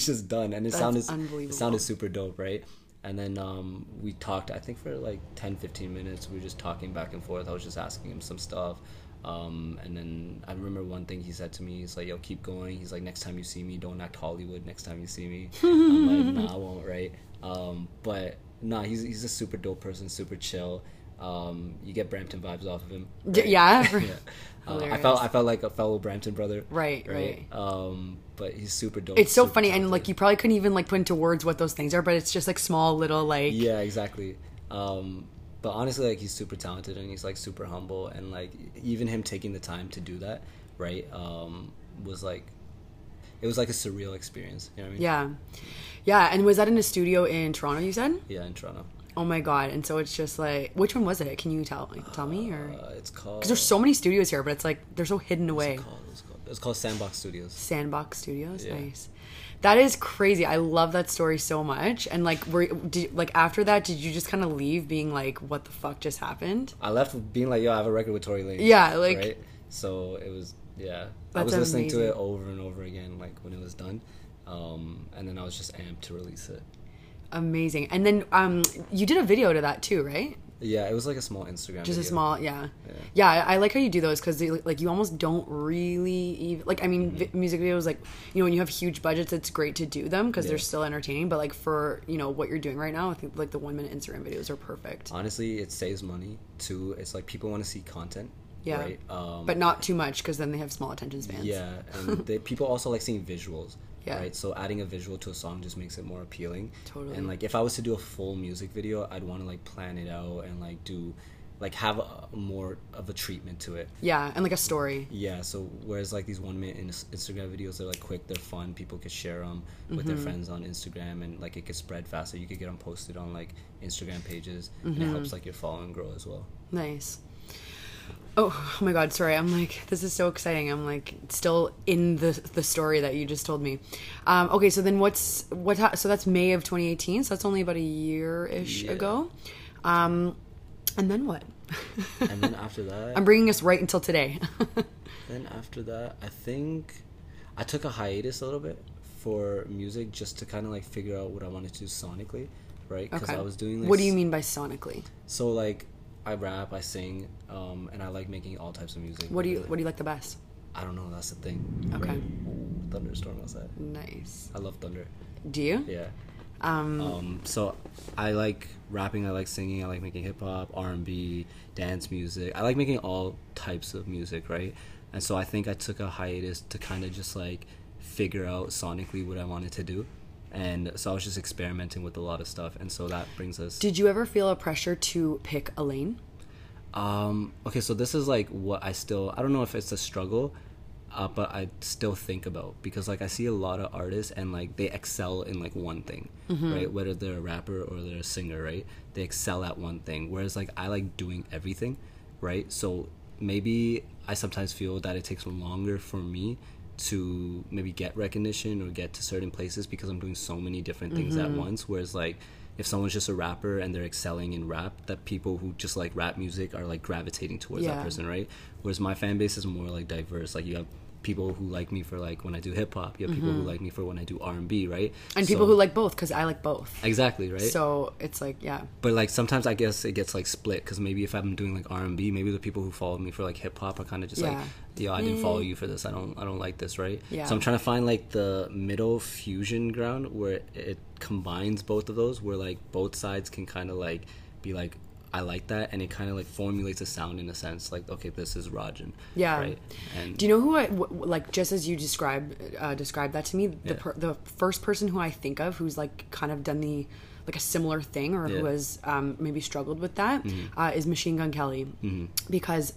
just done. And it That's sounded unbelievable. it sounded super dope, right? And then um, we talked, I think for like 10, 15 minutes, we were just talking back and forth. I was just asking him some stuff. Um, and then I remember one thing he said to me. He's like, "Yo, keep going." He's like, "Next time you see me, don't act Hollywood. Next time you see me." I'm like, "Nah, I won't." Right? Um, but nah, he's he's a super dope person, super chill. Um, you get Brampton vibes off of him. D- yeah? yeah. Uh, I felt I felt like a fellow Brampton brother. Right, Right. Um, but he's super dope. It's so funny, and like you probably couldn't even like put into words what those things are, but it's just like small little like Yeah, exactly. Um, but honestly, like he's super talented and he's like super humble, and like even him taking the time to do that, right, um, was like it was like a surreal experience. You know what I mean? yeah, yeah. And was that in a studio in Toronto? You said. Yeah, in Toronto. Oh my god! And so it's just like, which one was it? Can you tell like, tell me or? Uh, it's called. Because there's so many studios here, but it's like they're so hidden away. it called? It's called, it's called Sandbox Studios. Sandbox Studios, Yeah. nice. That is crazy. I love that story so much. And like, were did like after that, did you just kind of leave, being like, "What the fuck just happened"? I left being like, "Yo, I have a record with Tory Lanez." Yeah, like- right. So it was yeah. I was listening to it over and over again, like when it was done, um, and then I was just amped to release it. Amazing. And then um, you did a video to that too, right? Yeah, it was like a small Instagram. Just a small, yeah, yeah. I, I like how you do those because like you almost don't really even like. I mean, Mm-hmm. vi- music videos like you know when you have huge budgets, it's great to do them because they're still entertaining. But like for you know what you're doing right now, I think like the one minute Instagram videos are perfect. honestly it saves money too it's like people want to see content Yeah, right um but not too much because then they have small attention spans. yeah and they, people also like seeing visuals Yeah. right so adding a visual to a song just makes it more appealing Totally. and like if i was to do a full music video i'd want to like plan it out and like do like have a, more of a treatment to it yeah, and like a story. yeah so whereas like these one minute instagram videos they're like quick they're fun people could share them with Mm-hmm. their friends on instagram and like it could spread faster you could get them posted on like instagram pages and Mm-hmm. it helps like your following grow as well Nice. Oh, oh my god, sorry. I'm like this is so exciting. I'm like still in the the story that you just told me. Um, okay, so then what's what ha- so that's May of 2018. So that's only about a year ish Yeah. ago. Um, and then what? and then after that I'm bringing us right until today. Then after that, I think I took a hiatus a little bit for music just to kind of like figure out what I wanted to do sonically, right? Because okay. I was doing. Like, what do you mean by sonically? So like, I rap, I sing, um, and I like making all types of music. What do you what do you like the best? I don't know. That's the thing. Okay. right? Thunderstorm outside. Nice. I love thunder. Do you? Yeah. Um, Um, so I like rapping. I like singing. I like making hip hop, R and B, dance music. I like making all types of music, right? And so I think I took a hiatus to kind of just like figure out sonically what I wanted to do, and so I was just experimenting with a lot of stuff, and so that brings us. Did you ever feel a pressure to pick a lane? Um, okay, so this is like what I still I don't know if it's a struggle, uh, but I still think about because like I see a lot of artists and like they excel in like one thing, right? Whether they're a rapper or they're a singer, right? They excel at one thing. Whereas like I like doing everything, right? So maybe I sometimes feel that it takes longer for me to maybe get recognition or get to certain places because I'm doing so many different things at mm-hmm. once. Whereas like if someone's just a rapper and they're excelling in rap, that people who just like rap music are like gravitating towards Yeah. that person, right? Whereas my fan base is more like diverse. Like you have people who like me for like when I do hip hop. You have people who like me for when I do R and B, right? Mm-hmm. And people who like both, because I like both. exactly right. So it's like, yeah. but like sometimes I guess it gets like split because maybe if I'm doing like R and B, maybe the people who follow me for like hip hop are kind of just Yeah. Mm. like, yo, I didn't follow you for this. I don't, I don't like this, right? Yeah. So I'm trying to find like the middle fusion ground where it combines both of those, where like both sides can kind of like be like, I like that, and it kind of like formulates a sound in a sense, like okay, this is Rajan, Yeah. right? And Do you know who I w- like? Just as you described uh, described that to me, the Yeah. per- the first person who I think of who's like kind of done the like a similar thing or who has um, maybe struggled with that Mm-hmm. uh, is Machine Gun Kelly, because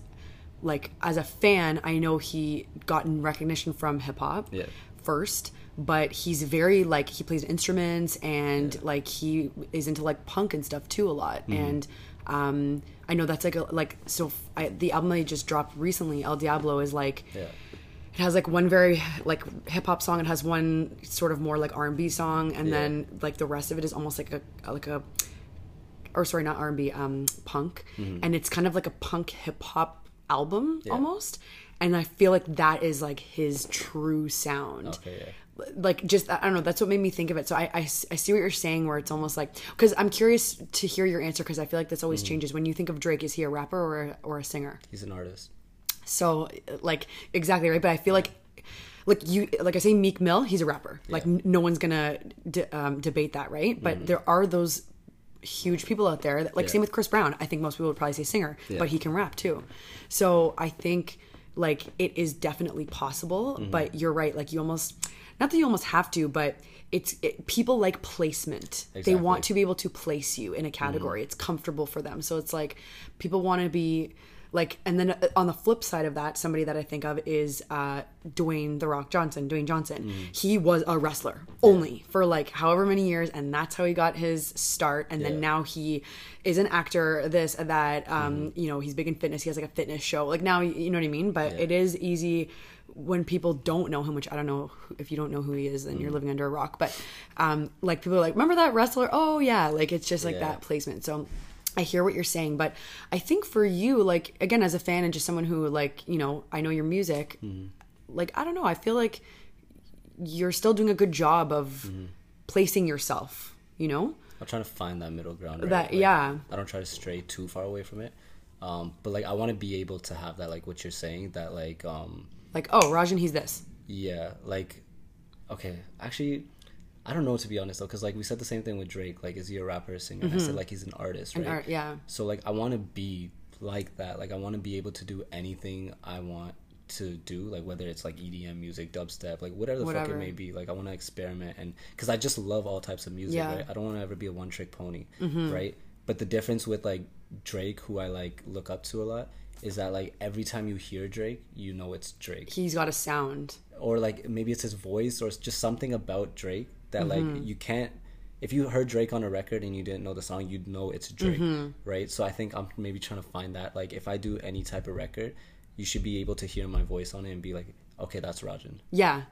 like as a fan, I know he gotten recognition from hip hop Yeah. first. But he's very like he plays instruments and like he is into like punk and stuff too a lot. Mm-hmm. And um, I know that's like a, like so. f- I, the album I just dropped recently, El Diablo, is like yeah, it has like one very like hip hop song. It has one sort of more like R and B song, and Yeah. then like the rest of it is almost like a like a or sorry, not R and B, um, punk, and it's kind of like a punk hip hop album almost. And I feel like that is like his true sound okay, yeah. Like just I don't know. That's what made me think of it. So I I, I see what you're saying, where it's almost like because I'm curious to hear your answer because I feel like this always changes when you think of Drake. Is he a rapper or a, or a singer? He's an artist. So like exactly right. But I feel like like you like I say Meek Mill, he's a rapper. Like no one's gonna de- um, debate that, right? But there are those huge people out there that like Yeah. same with Chris Brown. I think most people would probably say singer, Yeah. but he can rap too. So I think like it is definitely possible, Mm-hmm. but you're right. Like you almost not that you almost have to, but it's it, people like placement. They want to be able to place you in a category. It's comfortable for them. So it's like people want to be like, and then uh, on the flip side of that, somebody that I think of is uh, Dwayne the Rock Johnson. Dwayne Johnson. He was a wrestler only for like however many years, and that's how he got his start. And then now he is an actor. This that. Um, You know, he's big in fitness. He has like a fitness show. Like now, you know what I mean. But it is easy when people don't know him, which I don't know if you don't know who he is, then you're living under a rock. But um, like people are like, remember that wrestler? Oh yeah, like it's just like Yeah. that placement. So I hear what you're saying, but I think for you, like again, as a fan and just someone who like you know, I know your music. Like I don't know, I feel like you're still doing a good job of placing yourself. You know, I'm trying to find that middle ground. Right? That- Like, yeah. I don't try to stray too far away from it. Um, but like I want to be able to have that, like what you're saying, that like um, like oh Rajan, he's this. yeah, like okay, actually, I don't know to be honest though, because like we said the same thing with Drake. Like, is he a rapper or singer? And I said mm-hmm. like he's an artist, right? art- yeah. So like I want to be like that. Like I want to be able to do anything I want to do. Like whether it's like EDM music, dubstep, like whatever the fuck it may be. Like I want to experiment and because I just love all types of music. Yeah. Right? I don't want to ever be a one trick pony, mm-hmm. right? But the difference with like Drake, who I like look up to a lot, is that like every time you hear Drake, you know it's Drake He's got a sound. or like maybe it's his voice or it's just something about Drake that Mm-hmm. like you can't if you heard Drake on a record and you didn't know the song you'd know it's Drake Mm-hmm. right so I think I'm maybe trying to find that like if I do any type of record you should be able to hear my voice on it and be like okay that's Rajan Yeah.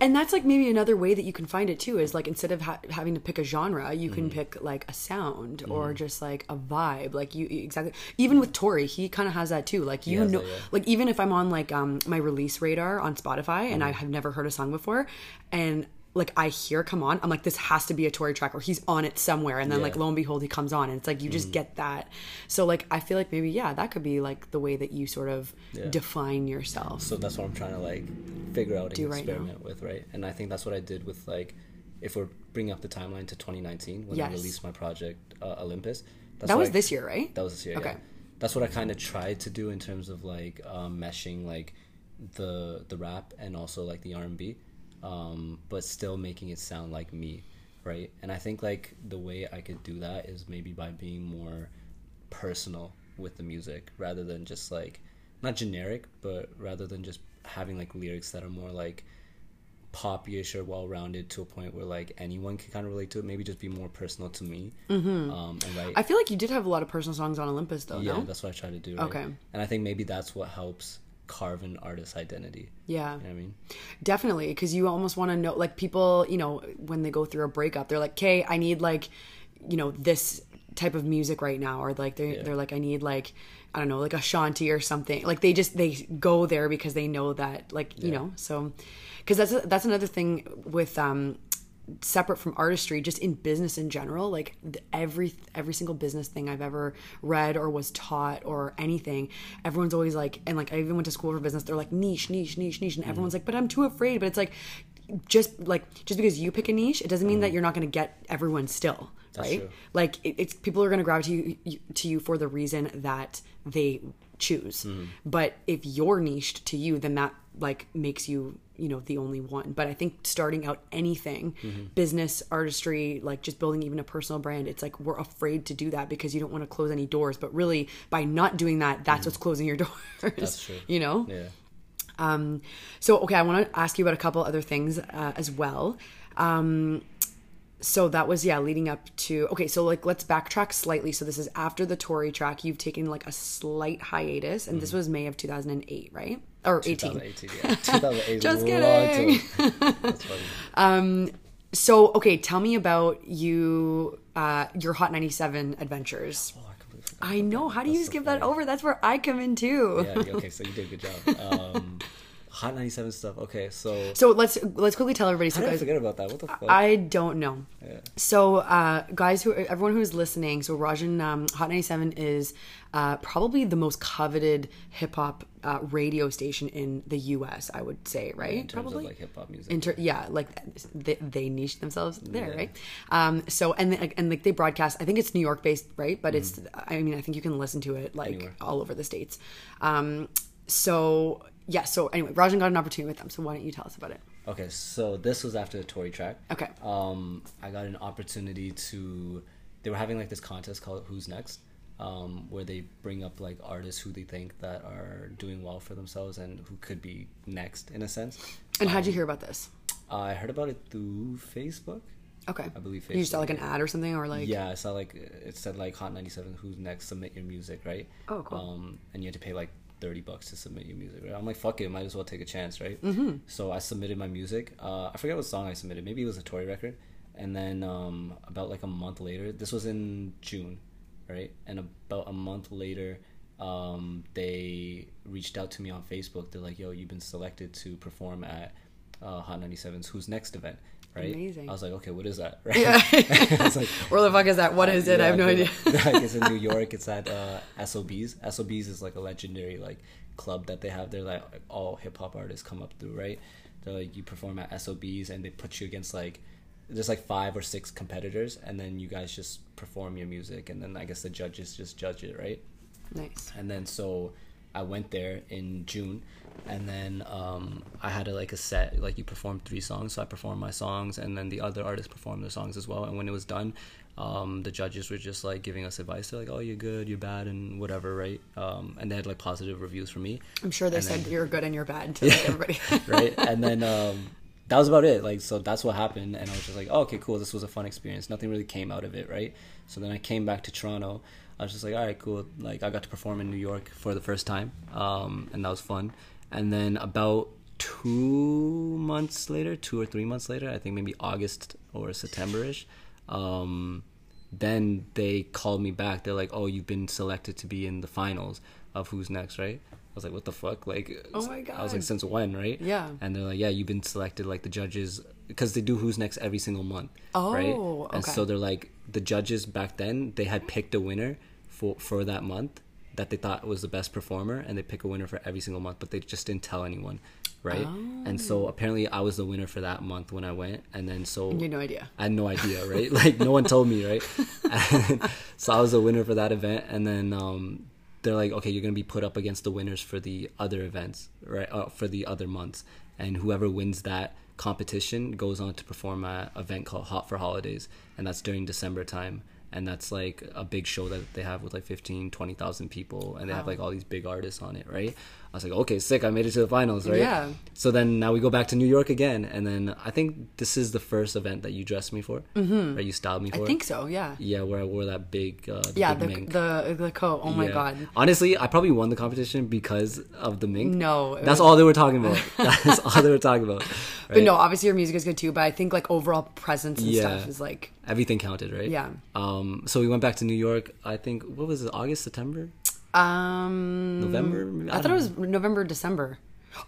And that's like maybe another way that you can find it too is like instead of ha- having to pick a genre, you Mm-hmm. can pick like a sound or just like a vibe. Like you exactly even with Tory, he kind of has that too. Like you know that, yeah. like even if I'm on like um my release radar on Spotify and I Mm-hmm. have never heard a song before and like I hear come on, I'm like this has to be a Tory track or he's on it somewhere and then Yeah. Like lo and behold he comes on and it's like you just get that. So like I feel like maybe yeah, that could be like the way that you sort of define yourself. so that's what I'm trying to like figure out and Do right now. experiment with right and I think that's what I did with like if we're bringing up the timeline to 2019 when I released my project uh, Olympus that's That was I- this year, right? That was this year. Okay. Yeah. That's what I kind of tried to do in terms of like um, meshing like the the rap and also like the R and B, um, but still making it sound like me. right? And I think like the way I could do that is maybe by being more personal with the music rather than just like not generic, but rather than just having like lyrics that are more like poppyish or well rounded to a point where like anyone can kind of relate to it. Maybe just be more personal to me. Mm-hmm. Um, and. I feel like you did have a lot of personal songs on Olympus, though. yeah, no? that's what I try to do. Right? Okay. And I think maybe that's what helps carve an artist's identity. Yeah. You know what I mean? Definitely, because you almost want to know, like people, you know, when they go through a breakup, they're like, "Okay, I need like, you know, this type of music right now," or like they Yeah. they're like, "I need like, I don't know, like a shanty or something." Like they just they go there because they know that, like you know, so because that's that's another thing with um separate from artistry just in business in general like every every single business thing i've ever read or was taught or anything everyone's always like and like i even went to school for business they're like niche niche niche niche and mm-hmm. everyone's like but i'm too afraid but it's like just like just because you pick a niche it doesn't mean that mm-hmm. you're not going to get everyone still right? true. like it, it's people are going to gravitate you, to you for the reason that they choose. Mm-hmm. But if you're niched to you then that like makes you you know the only one but i think starting out anything business artistry like just building even a personal brand it's like we're afraid to do that because you don't want to close any doors but really by not doing that that's what's closing your doors That's true. you know Yeah. um, so okay, I want to ask you about a couple other things uh, as well. Um, so that was yeah, leading up to okay. So like let's backtrack slightly. So this is after the Tory track. You've taken like a slight hiatus, and Mm. this was May of two thousand and eight, right? Or eighteen. 2018, yeah. 2008. Just kidding. That's funny. So okay, tell me about you, uh, your Hot ninety seven adventures. Oh, I. I know. How do you That's so skip that over? That's where I come in too. Yeah, yeah, okay, so you did a good job. Um, Hot 97 stuff. Okay, so So let's let's quickly tell everybody. So how did I guys, forget about that? What the fuck? I don't know. Yeah. So, uh, guys, who everyone who's listening, so Rajan um, Hot 97 is uh, probably the most coveted hip hop uh, radio station in the U.S. I would say, right? in terms probably. of like hip hop music. Inter- yeah, like they, they niche themselves there, Yeah. right? Um, so and and like they broadcast. I think it's New York based, right? But it's. I mean, I think you can listen to it like. Anywhere. all over the states. Um, so yeah. So anyway, Rajan got an opportunity with them. So why don't you tell us about it? Okay, so this was after the Tory track. Okay. Um, I got an opportunity to. They were having like this contest called Who's Next, um, where they bring up like artists who they think that are doing well for themselves and who could be next in a sense. And how'd you hear about this? I heard about it through Facebook. Okay, I believe you saw like an ad or something, or like yeah, I saw like it said like Hot 97 Who's Next Submit Your Music, right? Oh, cool. Um, and you had to pay like 30 bucks to submit your music, right? I'm like, fuck it, might as well take a chance, right? Mm-hmm. So I submitted my music. Uh, I forget what song I submitted. Maybe it was a Tory record. And then um, about like a month later, this was in June, right? And about a month later, um, they reached out to me on Facebook. They're like, yo, you've been selected to perform at uh, Hot 97's Who's Next event. Right? Amazing. I was like, okay, what is that? Right? Yeah. I was like, Where the fuck is that? What is it? I have no yeah, idea. Like it's in New York. It's at uh, SOBs. SOBs is like a legendary like club that they have. They're like all hip hop artists come up through, right? They're like you perform at SOBs and they put you against like there's like five or six competitors and then you guys just perform your music and then I guess the judges just judge it, right? Nice. and then so I went there in June, and then um, I had a, like a set like you performed three songs, so I performed my songs, and then the other artists performed their songs as well. And when it was done, um, the judges were just like giving us advice. They're like, "Oh, you're good, you're bad, and whatever, right?" Um, and they had like positive reviews for me, I'm sure they And said then- you're good and you're bad to like, everybody. right? And then um, that was about it. Like, so that's what happened, and I was just like, oh, okay, cool. This was a fun experience. Nothing really came out of it, right? So then I came back to Toronto. I was just like, all right, cool. Like, I got to perform in New York for the first time, um, and that was fun. And then about two months later, two or three months later, I think maybe August or September-ish. Um, then they called me back. They're like, "Oh, you've been selected to be in the finals of Who's Next, right?" I was like, "What the fuck?" Like, Oh my god! I was like, "Since when, right?" Yeah. And they're like, "Yeah, you've been selected." Like the judges, because they do Who's Next every single month, right? Oh, And okay. so they're like, the judges back then they had picked a winner for for that month that they thought was the best performer, and they pick a winner for every single month, but they just didn't tell anyone, right? And so Oh. apparently, I was the winner for that month when I went, and then so You had no idea. I had no idea, right? Like no one told me, right? So I was the winner for that event, and then um, they're like, okay, you're gonna be put up against the winners for the other events, right? Uh, for the other months, and whoever wins that competition goes on to perform an event called Hot for Holidays, and that's during December time. And that's like a big show that they have with like 15, 20,000 people, and they have like all these big artists on it, right? I was like, okay, sick, I made it to the finals, right? Yeah. So then now we go back to New York again, and then I think this is the first event that you dressed me for, mm-hmm. that you styled me for. I think so. Yeah. Yeah, where I wore that big, uh, the Yeah. big The the the coat. Oh my god. Honestly, I probably won the competition because of the mink. No. That's was- all they were talking about. That's all they were talking about. But no, obviously your music is good too. But I think like overall presence and Yeah. stuff is like Everything counted, right? Yeah. Um. So we went back to New York. I think what was it? August, September, um November. Maybe? I thought don't it was November, December.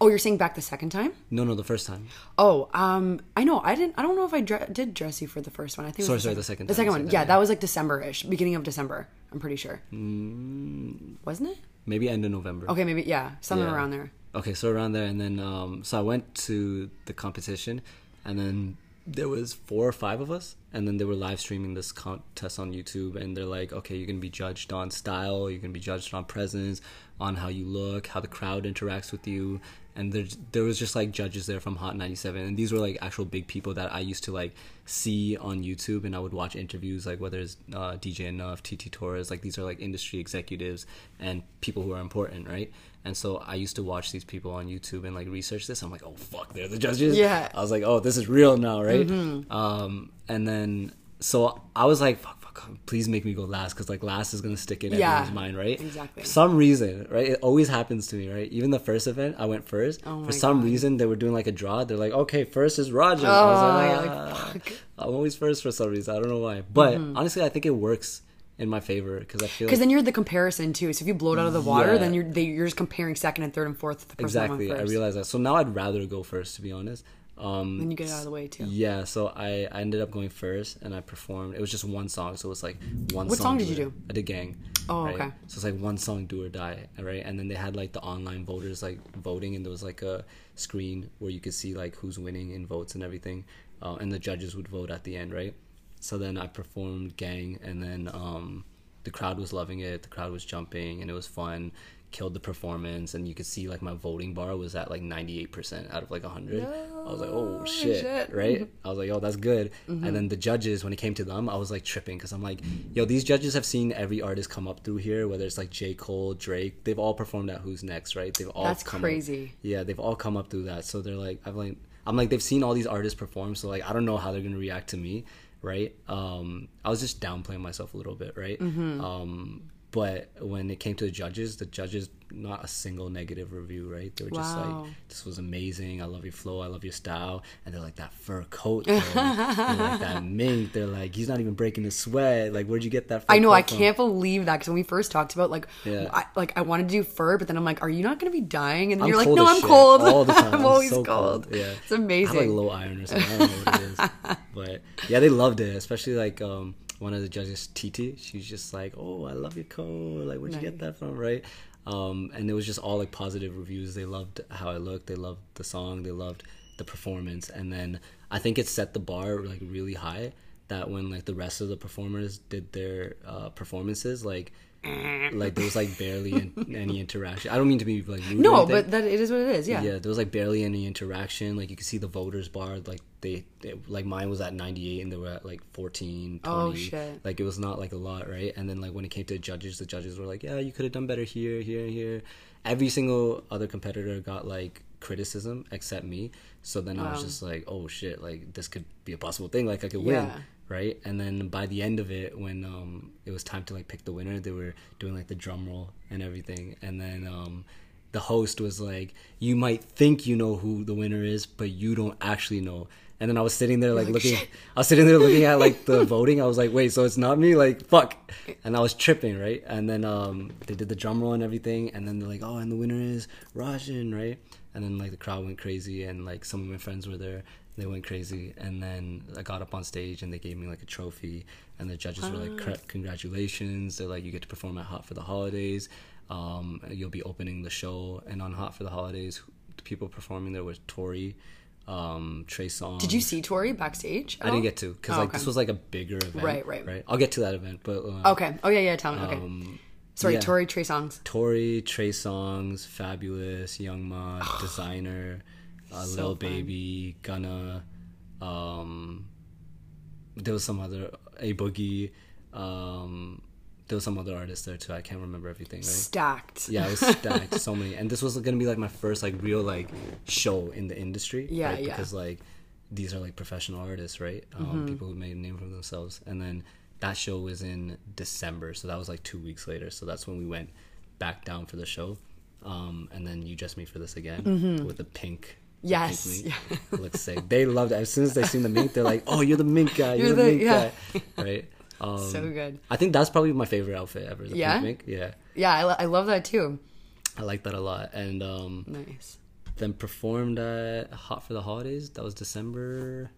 Oh, you're saying back the second time? No, no, the first time. Oh, um, I know. I didn't. I don't know if I dre- did dress you for the first one. I think. It Sorry, was sorry, the second The time, second the one. second yeah, time, that was like December-ish, beginning of December. I'm pretty sure. Mm. Wasn't it? Maybe end of November. Okay, maybe yeah, somewhere Yeah. around there. Okay, so around there, and then um, so I went to the competition, and then there was four or five of us, and then they were live streaming this contest on YouTube, and they're like, okay, you're gonna be judged on style, you're gonna be judged on presence, on how you look, how the crowd interacts with you, and there there was just like judges there from Hot 97, and these were like actual big people that I used to like see on YouTube, and I would watch interviews like whether it's uh, DJ Enuff, TT Torrez, like these are like industry executives and people who are important, right? And so I used to watch these people on YouTube and like research this. I'm like, oh fuck, they're the judges. Yeah. I was like, oh, this is real now, right? Um, and then so I was like, fuck, please make me go last because like last is gonna stick in Yeah, everyone's mind, right? exactly. For some reason, right? It always happens to me, right? Even the first event, I went first. Oh For some God. reason, they were doing like a draw. They're like, okay, first is Roger. I Oh, was yeah, like, like, "Ah." fuck. I'm always first for some reason. I don't know why, but Mm-hmm. honestly, I think it works in my favor because I feel Because like, then you're the comparison too. So if you blow it out of the water, Yeah. then you're they, you're just comparing second and third and fourth. to The person exactly. I realize that. So now I'd rather go first, to be honest. Um, Then you get out of the way too. Yeah, so I, I ended up going first and I performed. It was just one song, so it was like one. What song did you do? I did Gang. Oh, right? okay. So it's like one song, do or die, right? And then they had like the online voters like voting, and there was like a screen where you could see like who's winning in votes and everything, uh, and the judges would vote at the end, right? So then I performed Gang, and then um, the crowd was loving it. The crowd was jumping, and it was fun. Killed the performance, and you could see like my voting bar was at like ninety eight percent out of like hundred. I was like, oh shit, shit. right? I was like, oh, that's good. Mm-hmm. And then the judges, when it came to them, I was like tripping because I'm like, yo, these judges have seen every artist come up through here, whether it's like J. Cole, Drake. They've all performed at Who's Next, right? They've all That's come up- crazy. yeah, they've all come up through that. So they're like, I'm like, I'm like, they've seen all these artists perform. So like, I don't know how they're gonna react to me, right? Um, I was just downplaying myself a little bit, right? Mm-hmm. Um, but when it came to the judges, the judges not a single negative review, right? They were just Wow. like, "This was amazing. I love your flow. I love your style." And they're like, "That fur coat, they're like that mink." They're like, "He's not even breaking a sweat. Like, where'd you get that?" Fur I know. I can't believe that because when we first talked about like, Yeah. I, like I wanted to do fur, but then I'm like, are you not going to be dying? And then you're like, no, I'm shit cold. all the time. I'm I'm always so cold. cold. Yeah, it's amazing I have like low iron or something. I don't know what it is. but yeah, they loved it. Especially like um, one of the judges, TT. She's just like, "Oh, I love your coat. Like, where'd you get that from?" Right. Um, and it was just all like positive reviews. They loved how I looked. They loved the song. They loved the performance. And then I think it set the bar like really high. That when like the rest of the performers did their uh, performances, like Mm. like there was like barely any interaction. I don't mean to be like no, but that it is what it is. Yeah. Yeah, there was like barely any interaction. Like you could see the voters bar, like they, they like mine was at 98 and they were at like 14, 20. Oh, shit. Like it was not like a lot, right? And then like when it came to judges, the judges were like, "Yeah, you could have done better here, here, and here." Every single other competitor got like criticism except me. So then I was just like, "Oh shit, like this could be a possible thing. Like I could Yeah. win." Right? And then by the end of it when um it was time to like pick the winner, they were doing like the drum roll and everything. And then um the host was like, "You might think you know who the winner is, but you don't actually know." And then I was sitting there like, like, looking, "Shit." I was sitting there looking at like the voting. I was like, "Wait, so it's not me?" Like, fuck. And I was tripping, right? And then um they did the drum roll and everything, and then they're like, "Oh, and the winner is Rajan," right? And then like the crowd went crazy, and like some of my friends were there. They went crazy, and then I got up on stage, and they gave me like a trophy, and the judges were like, "Congratulations!" They're like, "You get to perform at Hot for the Holidays." Um, you'll be opening the show, and on Hot for the Holidays, the people performing there was Tory, um, Trey Songz. Did you see Tory backstage? I didn't get to because Oh, like okay. this was like a bigger event. Right, right. right. I'll get to that event, but uh, Okay. Oh yeah, yeah. Tell me. Okay. um, Sorry, yeah. Tory Trey Songz. Tory, Trey Songz, Fabolous, Young M.A, Desiigner, uh, So fun. Baby, Gunna. Um, there was some other A Boogie. Um, there was some other artists there too. I can't remember everything. Right? Stacked. Yeah, it was stacked. so many, and this was gonna be like my first like real like show in the industry. Yeah, right? yeah. Because like these are like professional artists, right? Um, Mm-hmm. People who made a name for themselves, and then that show was in December, so that was like two weeks later. So that's when we went back down for the show, um, and then you dressed me for this again with the pink. Yes, yeah. looks sick. They loved it. As soon as they seen the mink, they're like, "Oh, you're the mink guy. You're, You're the, the- mink yeah. guy." Right. Um, So good. I think that's probably my favorite outfit ever. The Yeah? mink. Yeah. Yeah, I, lo- I love that too. I like that a lot. And um, Nice. then performed at Hot for the Holidays. That was December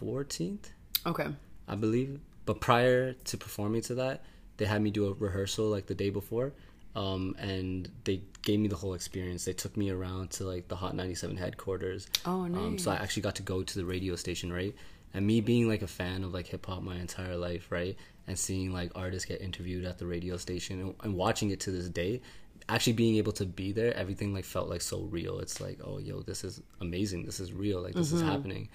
14th, Okay. I believe. But prior to performing to that, they had me do a rehearsal like the day before. Um, and they gave me the whole experience. They took me around to like the Hot 97 headquarters. Oh, Um, so I actually got to go to the radio station, right? And me being like a fan of like hip hop my entire life, right? And seeing like artists get interviewed at the radio station and, and watching it to this day, actually being able to be there, everything like felt like so real. It's like, oh, yo, this is amazing. This is real. Like this is happening.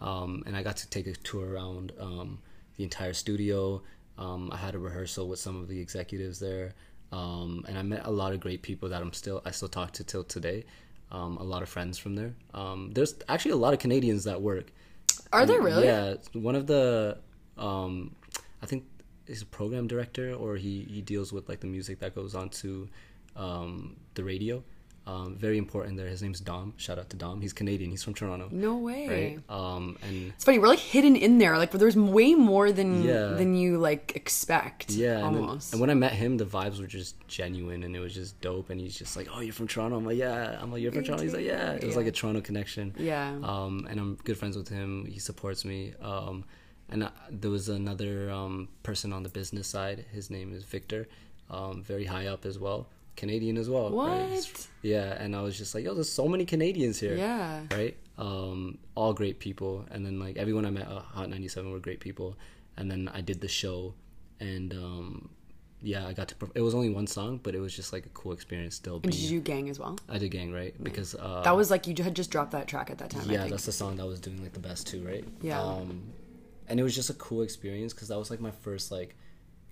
Um, and I got to take a tour around um, the entire studio. Um, I had a rehearsal with some of the executives there, um, and I met a lot of great people that I'm still I still talk to till today. Um, a lot of friends from there. Um, there's actually a lot of Canadians that work. Are there really? Yeah, one of the, um, I think he's a program director or he, he deals with like the music that goes on to um, the radio. Um, very important there. His name's Dom. Shout out to Dom. He's Canadian. He's from Toronto. No way. Right. Um, and It's funny. We're like hidden in there. Like, but there's way more than Yeah. than you like expect. yeah, and, then- almost. and when I met him, the vibes were just genuine and it was just dope. And he's just like, "Oh, you're from Toronto." I'm like, "Yeah." I'm like, "You're from Toronto." He's like, "Yeah." It was like a Toronto connection. Yeah. Um, and I'm good friends with him. He supports me. Um, and I, there was another um, person on the business side. His name is Victor. Um, very high up as well. Canadian as well. right? What? Yeah, and I was just like, yo, there's so many Canadians here. Yeah. Right. Um, all great people, and then like everyone I met at Hot 97 were great people, and then I did the show, and um, yeah, I got to. perf- It was only one song, but it was just like a cool experience. Still, And did you do gang as well? I did gang right because uh, That was like you had just dropped that track at that time. I yeah, that's the song that was doing like the best too, right? Yeah. Um, and it was just a cool experience because that was like my first like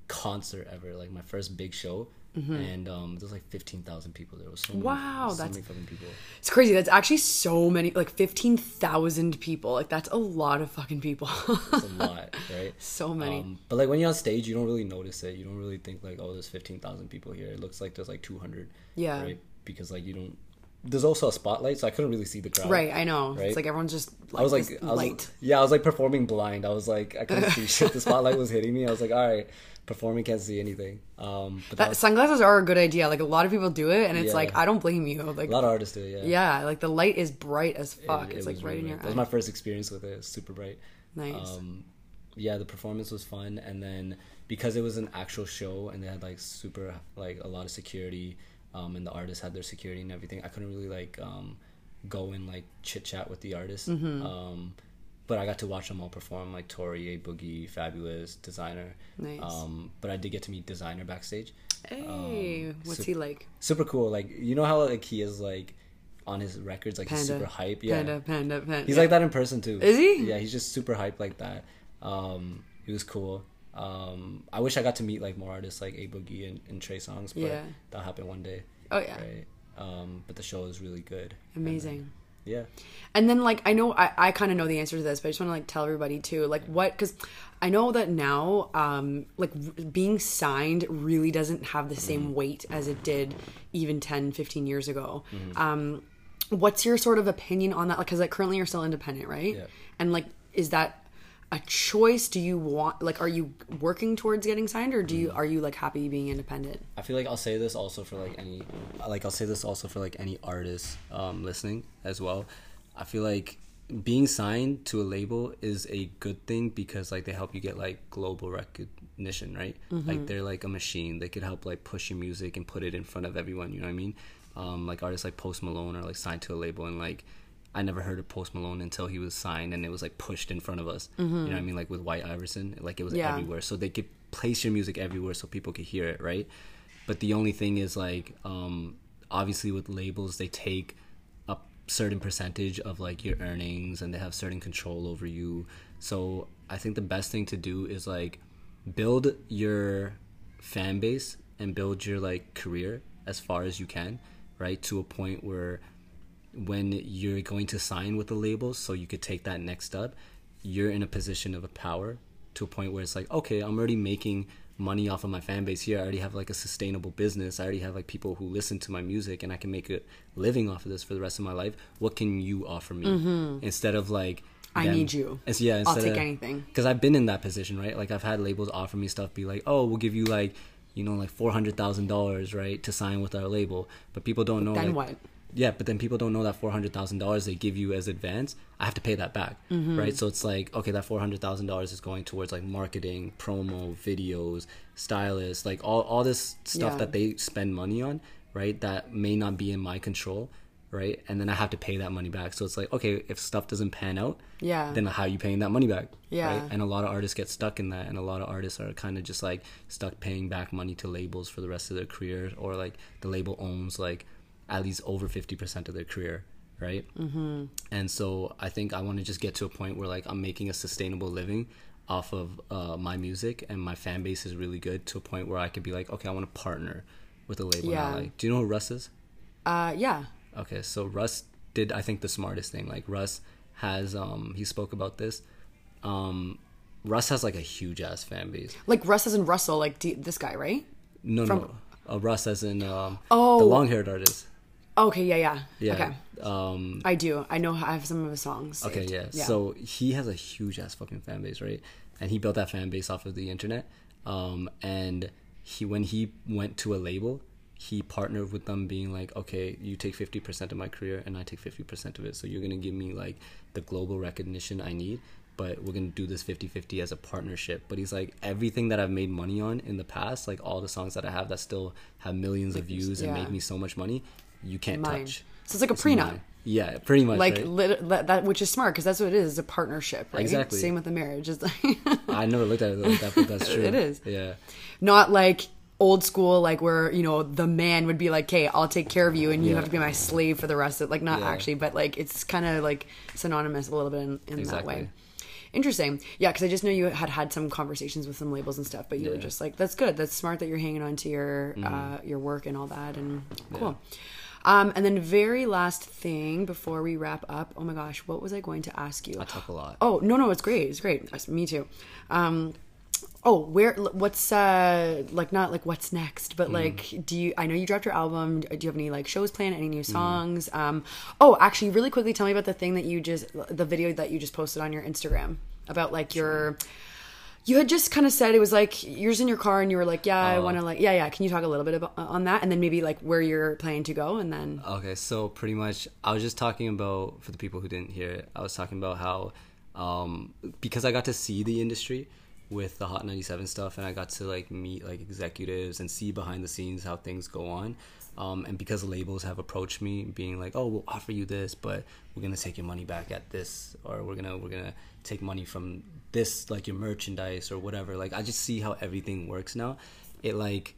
concert ever, like my first big show, and um, there was like fifteen thousand people. There was so many, Wow, so that's- many fucking people. It's crazy. That's actually so many, like fifteen thousand people. Like that's a lot of fucking people. It's a lot, right? so many. Um, but like when you're on stage, you don't really notice it. You don't really think like, oh, there's fifteen thousand people here. It looks like there's like two hundred. Yeah. Right. Because like you don't. There's also a spotlight, so I couldn't really see the crowd. right, I know. Right? It's like everyone's just like, I was like, I was, light. yeah, I was like performing blind. I was like, I couldn't see shit. The spotlight was hitting me. I was like, all right, performing can't see anything. Um, but that That, was, sunglasses are a good idea. Like a lot of people do it, and it's Yeah. like I don't blame you. Like a lot of artists do. it, Yeah. yeah, like the light is bright as fuck. it it's like right really in your eye. That was my first experience with it. It was super bright. nice. Um, yeah, the performance was fun, and then because it was an actual show and they had like super like a lot of security, um, and the artists had their security and everything. I couldn't really like um, go and like chit chat with the artists. Mm-hmm. Um, but I got to watch them all perform, like Tory, A Boogie, Fabolous, Desiigner. Nice. Um, but I did get to meet Desiigner backstage. hey, what's sup- he like? Super cool. Like you know how like he is like on his records, like he's super hype. Yeah, Panda, panda, panda. He's yeah. like that in person too. Is he? Yeah, he's just super hype like that. Um, he was cool. Um, I wish I got to meet like more artists like A Boogie and, and Trey Songz, but Yeah. that'll happen one day. Oh yeah, Right. Um, but the show is really good. amazing. Yeah. And then like I know I, I kind of know the answer to this, but I just want to like tell everybody too, like what because I know that now um like r- being signed really doesn't have the same Mm-hmm. weight as it did even 10, 15 years ago. Um, what's your sort of opinion on that? Like, because like currently you're still independent, right? Yeah. And like, is that a choice? Do you want like are you working towards getting signed, or do you are you like happy being independent? I feel like I'll say this also for like any like I'll say this also for like any artist um, listening as well. I feel like being signed to a label is a good thing because like they help you get like global recognition, right? Like they're like a machine. They could help like push your music and put it in front of everyone. You know what I mean? Um, like artists like Post Malone are like signed to a label and like. I never heard of Post Malone until he was signed and it was like pushed in front of us. You know what I mean? Like with White Iverson, like it was Yeah. everywhere. So they could place your music everywhere so people could hear it, right? But the only thing is like, um, obviously with labels, they take a certain percentage of like your earnings and they have certain control over you. So I think the best thing to do is like build your fan base and build your like career as far as you can, right? To a point where when you're going to sign with the labels so you could take that next step, you're in a position of a power to a point where it's like, okay, I'm already making money off of my fan base here. I already have like a sustainable business. I already have like people who listen to my music and I can make a living off of this for the rest of my life. What can you offer me? Mm-hmm. Instead of like I need you. It's, yeah, I'll take of, anything. Because I've been in that position, right? Like I've had labels offer me stuff, be like, "Oh, we'll give you like, you know, like four hundred thousand dollars, right, to sign with our label." But people don't know. Then like, what? Yeah, but then people don't know that four hundred thousand dollars they give you as advance. I have to pay that back, mm-hmm. right? So it's like okay, that four hundred thousand dollars is going towards like marketing, promo, videos, stylists, like all all this stuff yeah. that they spend money on, right? That may not be in my control, right? And then I have to pay that money back. So it's like okay, if stuff doesn't pan out, yeah, then how are you paying that money back? Yeah, right? and a lot of artists get stuck in that, and a lot of artists are kind of just like stuck paying back money to labels for the rest of their career, or like the label owns like at least over 50% of their career right? Mm-hmm. and so i think i want to just get to a point where like i'm making a sustainable living off of uh, my music and my fan base is really good to a point where i could be like okay i want to partner with a label yeah. like do you know who russ is? Uh yeah. Okay so russ did i think the smartest thing. Like russ has um he spoke about this. Um russ has like a huge ass fan base. Like russ as in russell like D- this guy right? No From... no. Uh, russ as in um oh. the long haired artist Okay, yeah, yeah. Yeah. Okay. Um, I do. I know. I have some of his songs. Saved. Okay, yeah. yeah. So he has a huge ass fucking fan base, right? And he built that fan base off of the internet. Um, and he when he went to a label, he partnered with them, being like, okay, you take fifty percent of my career, and I take fifty percent of it. So you're gonna give me like the global recognition I need but we're gonna do this 50-50 as a partnership but he's like everything that i've made money on in the past like all the songs that i have that still have millions of views yeah. and make me so much money you can't mine. touch. So it's like a it's prenup. Mine. Yeah, pretty much. Like right? lit- that, that, which is smart because that's what it is. It's a partnership, right? Exactly. Same with the marriage. It's like I never looked at it like that, but that's true. it is. Yeah. Not like old school, like where you know the man would be like, "Hey, I'll take care of you, and you yeah. have to be my slave for the rest of." Like not yeah. actually, but like it's kind of like synonymous a little bit in, in exactly. that way. Interesting. Yeah, because I just know you had had some conversations with some labels and stuff, but you yeah. were just like, "That's good. That's smart that you're hanging on to your mm. uh, your work and all that." And cool. Um, and then very last thing before we wrap up. Oh my gosh, what was I going to ask you? I talk a lot. Oh no, no, it's great. It's great. Me too. Um, oh, where? What's uh like not like what's next, but mm. like do you? I know you dropped your album. Do you have any like shows planned? Any new mm. songs? Mm. Um. Oh, actually, really quickly, tell me about the thing that you just the video that you just posted on your Instagram about like your you had just kind of said it was like you're in your car and you were like, yeah, I oh. want to like, yeah, yeah. Can you talk a little bit about on that, and then maybe like where you're planning to go, and then. Okay, so pretty much, I was just talking about for the people who didn't hear it. I was talking about how um, because I got to see the industry with the Hot 97 stuff, and I got to like meet like executives and see behind the scenes how things go on. Um, and because labels have approached me, being like, "Oh, we'll offer you this, but we're gonna take your money back at this, or we're gonna we're gonna take money from this like your merchandise or whatever like i just see how everything works now it like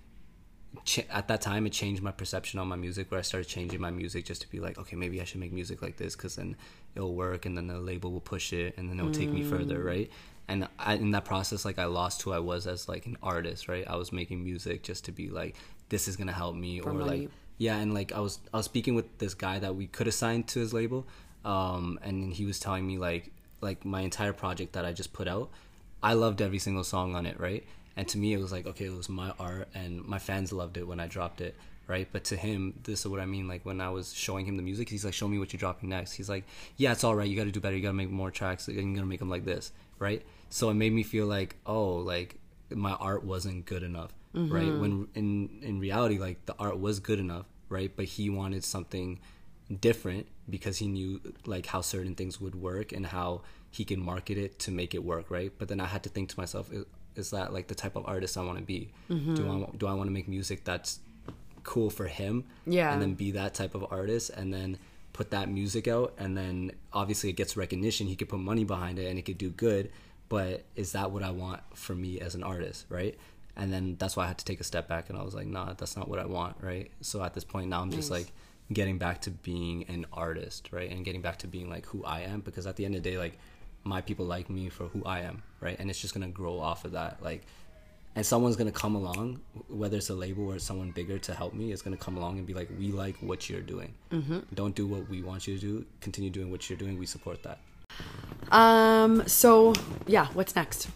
ch- at that time it changed my perception on my music where i started changing my music just to be like okay maybe i should make music like this because then it'll work and then the label will push it and then it'll mm. take me further mm. right and I, in that process like i lost who i was as like an artist right i was making music just to be like this is gonna help me or like yeah and like i was i was speaking with this guy that we could assign to his label um, and he was telling me like like my entire project that I just put out, I loved every single song on it, right? And to me, it was like, okay, it was my art, and my fans loved it when I dropped it, right? But to him, this is what I mean. Like when I was showing him the music, he's like, "Show me what you're dropping next." He's like, "Yeah, it's all right. You got to do better. You got to make more tracks. You're gonna make them like this, right?" So it made me feel like, oh, like my art wasn't good enough, mm-hmm. right? When in in reality, like the art was good enough, right? But he wanted something different because he knew like how certain things would work and how he can market it to make it work, right? But then I had to think to myself, is, that like the type of artist I want to be? Mm-hmm. Do I do I want to make music that's cool for him? Yeah, and then be that type of artist, and then put that music out, and then obviously it gets recognition. He could put money behind it, and it could do good. But is that what I want for me as an artist, right? And then that's why I had to take a step back, and I was like, nah, that's not what I want, right? So at this point now, I'm just nice. like getting back to being an artist, right? And getting back to being like who I am because at the end of the day like my people like me for who I am, right? And it's just going to grow off of that like and someone's going to come along whether it's a label or someone bigger to help me is going to come along and be like we like what you're doing. Mm-hmm. Don't do what we want you to do. Continue doing what you're doing. We support that. Um so yeah, what's next?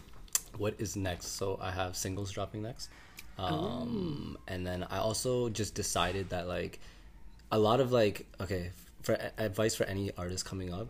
What is next? So I have singles dropping next. Um, and then I also just decided that like a lot of like okay for advice for any artist coming up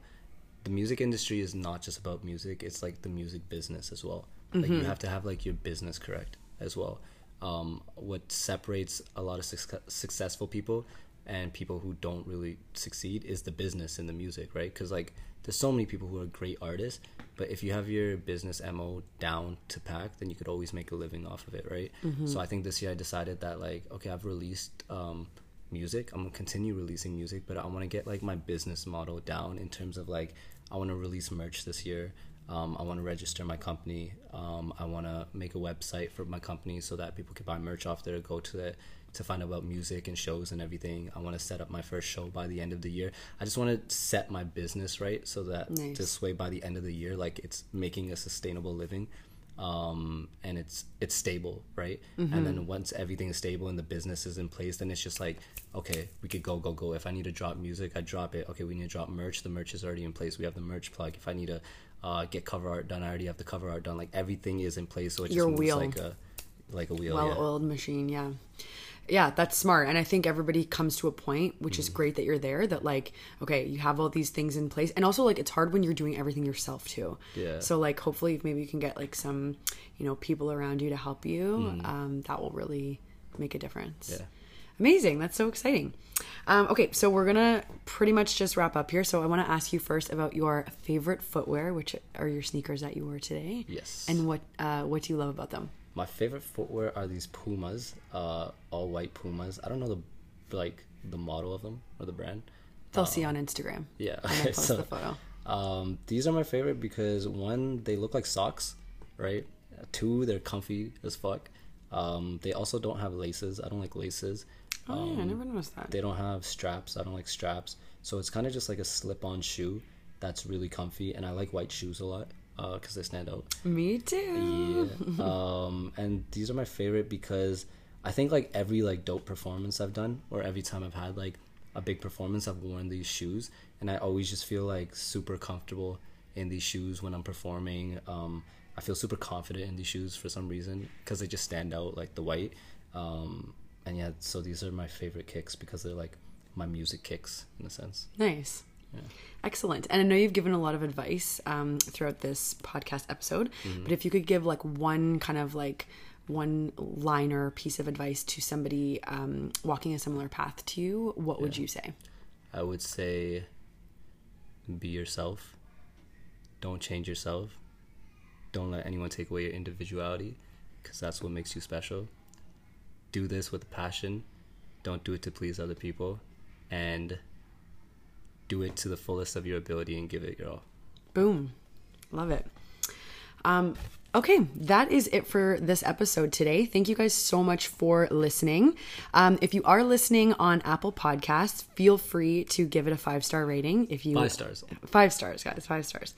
the music industry is not just about music it's like the music business as well like you have to have like your business correct as well um, what separates a lot of suc- successful people and people who don't really succeed is the business in the music right? Because like there's so many people who are great artists but if you have your business mo down to pack then you could always make a living off of it right? So i think this year i decided that like okay i've released um, music. I'm gonna continue releasing music but i want to get like my business model down in terms of like i want to release merch this year. Um, i want to register my company. Um, i want to make a website for my company so that people can buy merch off there go to it to find out about music and shows and everything i want to set up my first show by the end of the year i just want to set my business right so that Nice. this way by the end of the year like it's making a sustainable living um, and it's it's stable, right? And then once everything is stable and the business is in place, then it's just like, okay, we could go, go, go. If I need to drop music, I drop it. Okay, we need to drop merch. The merch is already in place. We have the merch plug. If I need to uh, get cover art done, I already have the cover art done. Like everything is in place, so it just moves wheel. like a like a wheel. well yeah. oiled machine yeah yeah that's smart and i think everybody comes to a point which Mm. is great that you're there that like okay you have all these things in place and also like it's hard when you're doing everything yourself too Yeah. so like hopefully maybe you can get like some you know people around you to help you um, that will really make a difference Mm. Yeah. amazing that's so exciting um, okay so we're gonna pretty much just wrap up here so i want to ask you first about your favorite footwear which are your sneakers that you wore today Yes. and what uh, what do you love about them My favorite footwear are these Pumas, uh, all white Pumas. I don't know the like the model of them or the brand. They'll see on Instagram. Yeah. When I post so, the photo. Um, these are my favorite because one, they look like socks, right? Two, they're comfy as fuck. Um, they also don't have laces. I don't like laces. Oh yeah, I never noticed that. They don't have straps. I don't like straps. So it's kind of just like a slip-on shoe that's really comfy, and I like white shoes a lot because they stand out. Me too. Yeah. um, and these are my favorite because I think like every like dope performance I've done, or every time I've had like a big performance, I've worn these shoes, and I always just feel like super comfortable in these shoes when I'm performing. Um, I feel super confident in these shoes for some reason because they just stand out like the white. Um, and yeah, so these are my favorite kicks because they're like my music kicks in a sense. Nice. Excellent. And I know you've given a lot of advice um, throughout this podcast episode, Mm-hmm. but if you could give like one kind of like one liner piece of advice to somebody um, walking a similar path to you, what would you say? I would say be yourself. Don't change yourself. Don't let anyone take away your individuality because that's what makes you special. Do this with passion. Don't do it to please other people. And do it to the fullest of your ability and give it your all. Boom. Love it. Um, okay, that is it for this episode today. Thank you guys so much for listening. Um, if you are listening on Apple Podcasts, feel free to give it a five star rating. If you Five stars. five stars, guys, five stars.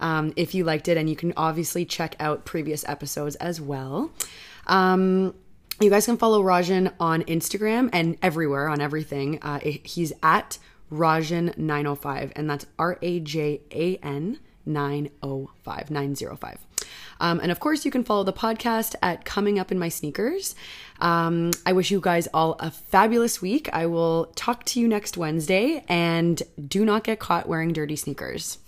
Um, if you liked it, and you can obviously check out previous episodes as well. Um, you guys can follow Rajan on Instagram and everywhere on everything. Uh, he's at Rajan905, and that's R A J A N 905, 905. Um, and of course, you can follow the podcast at Coming Up in My Sneakers. Um, I wish you guys all a fabulous week. I will talk to you next Wednesday, and do not get caught wearing dirty sneakers.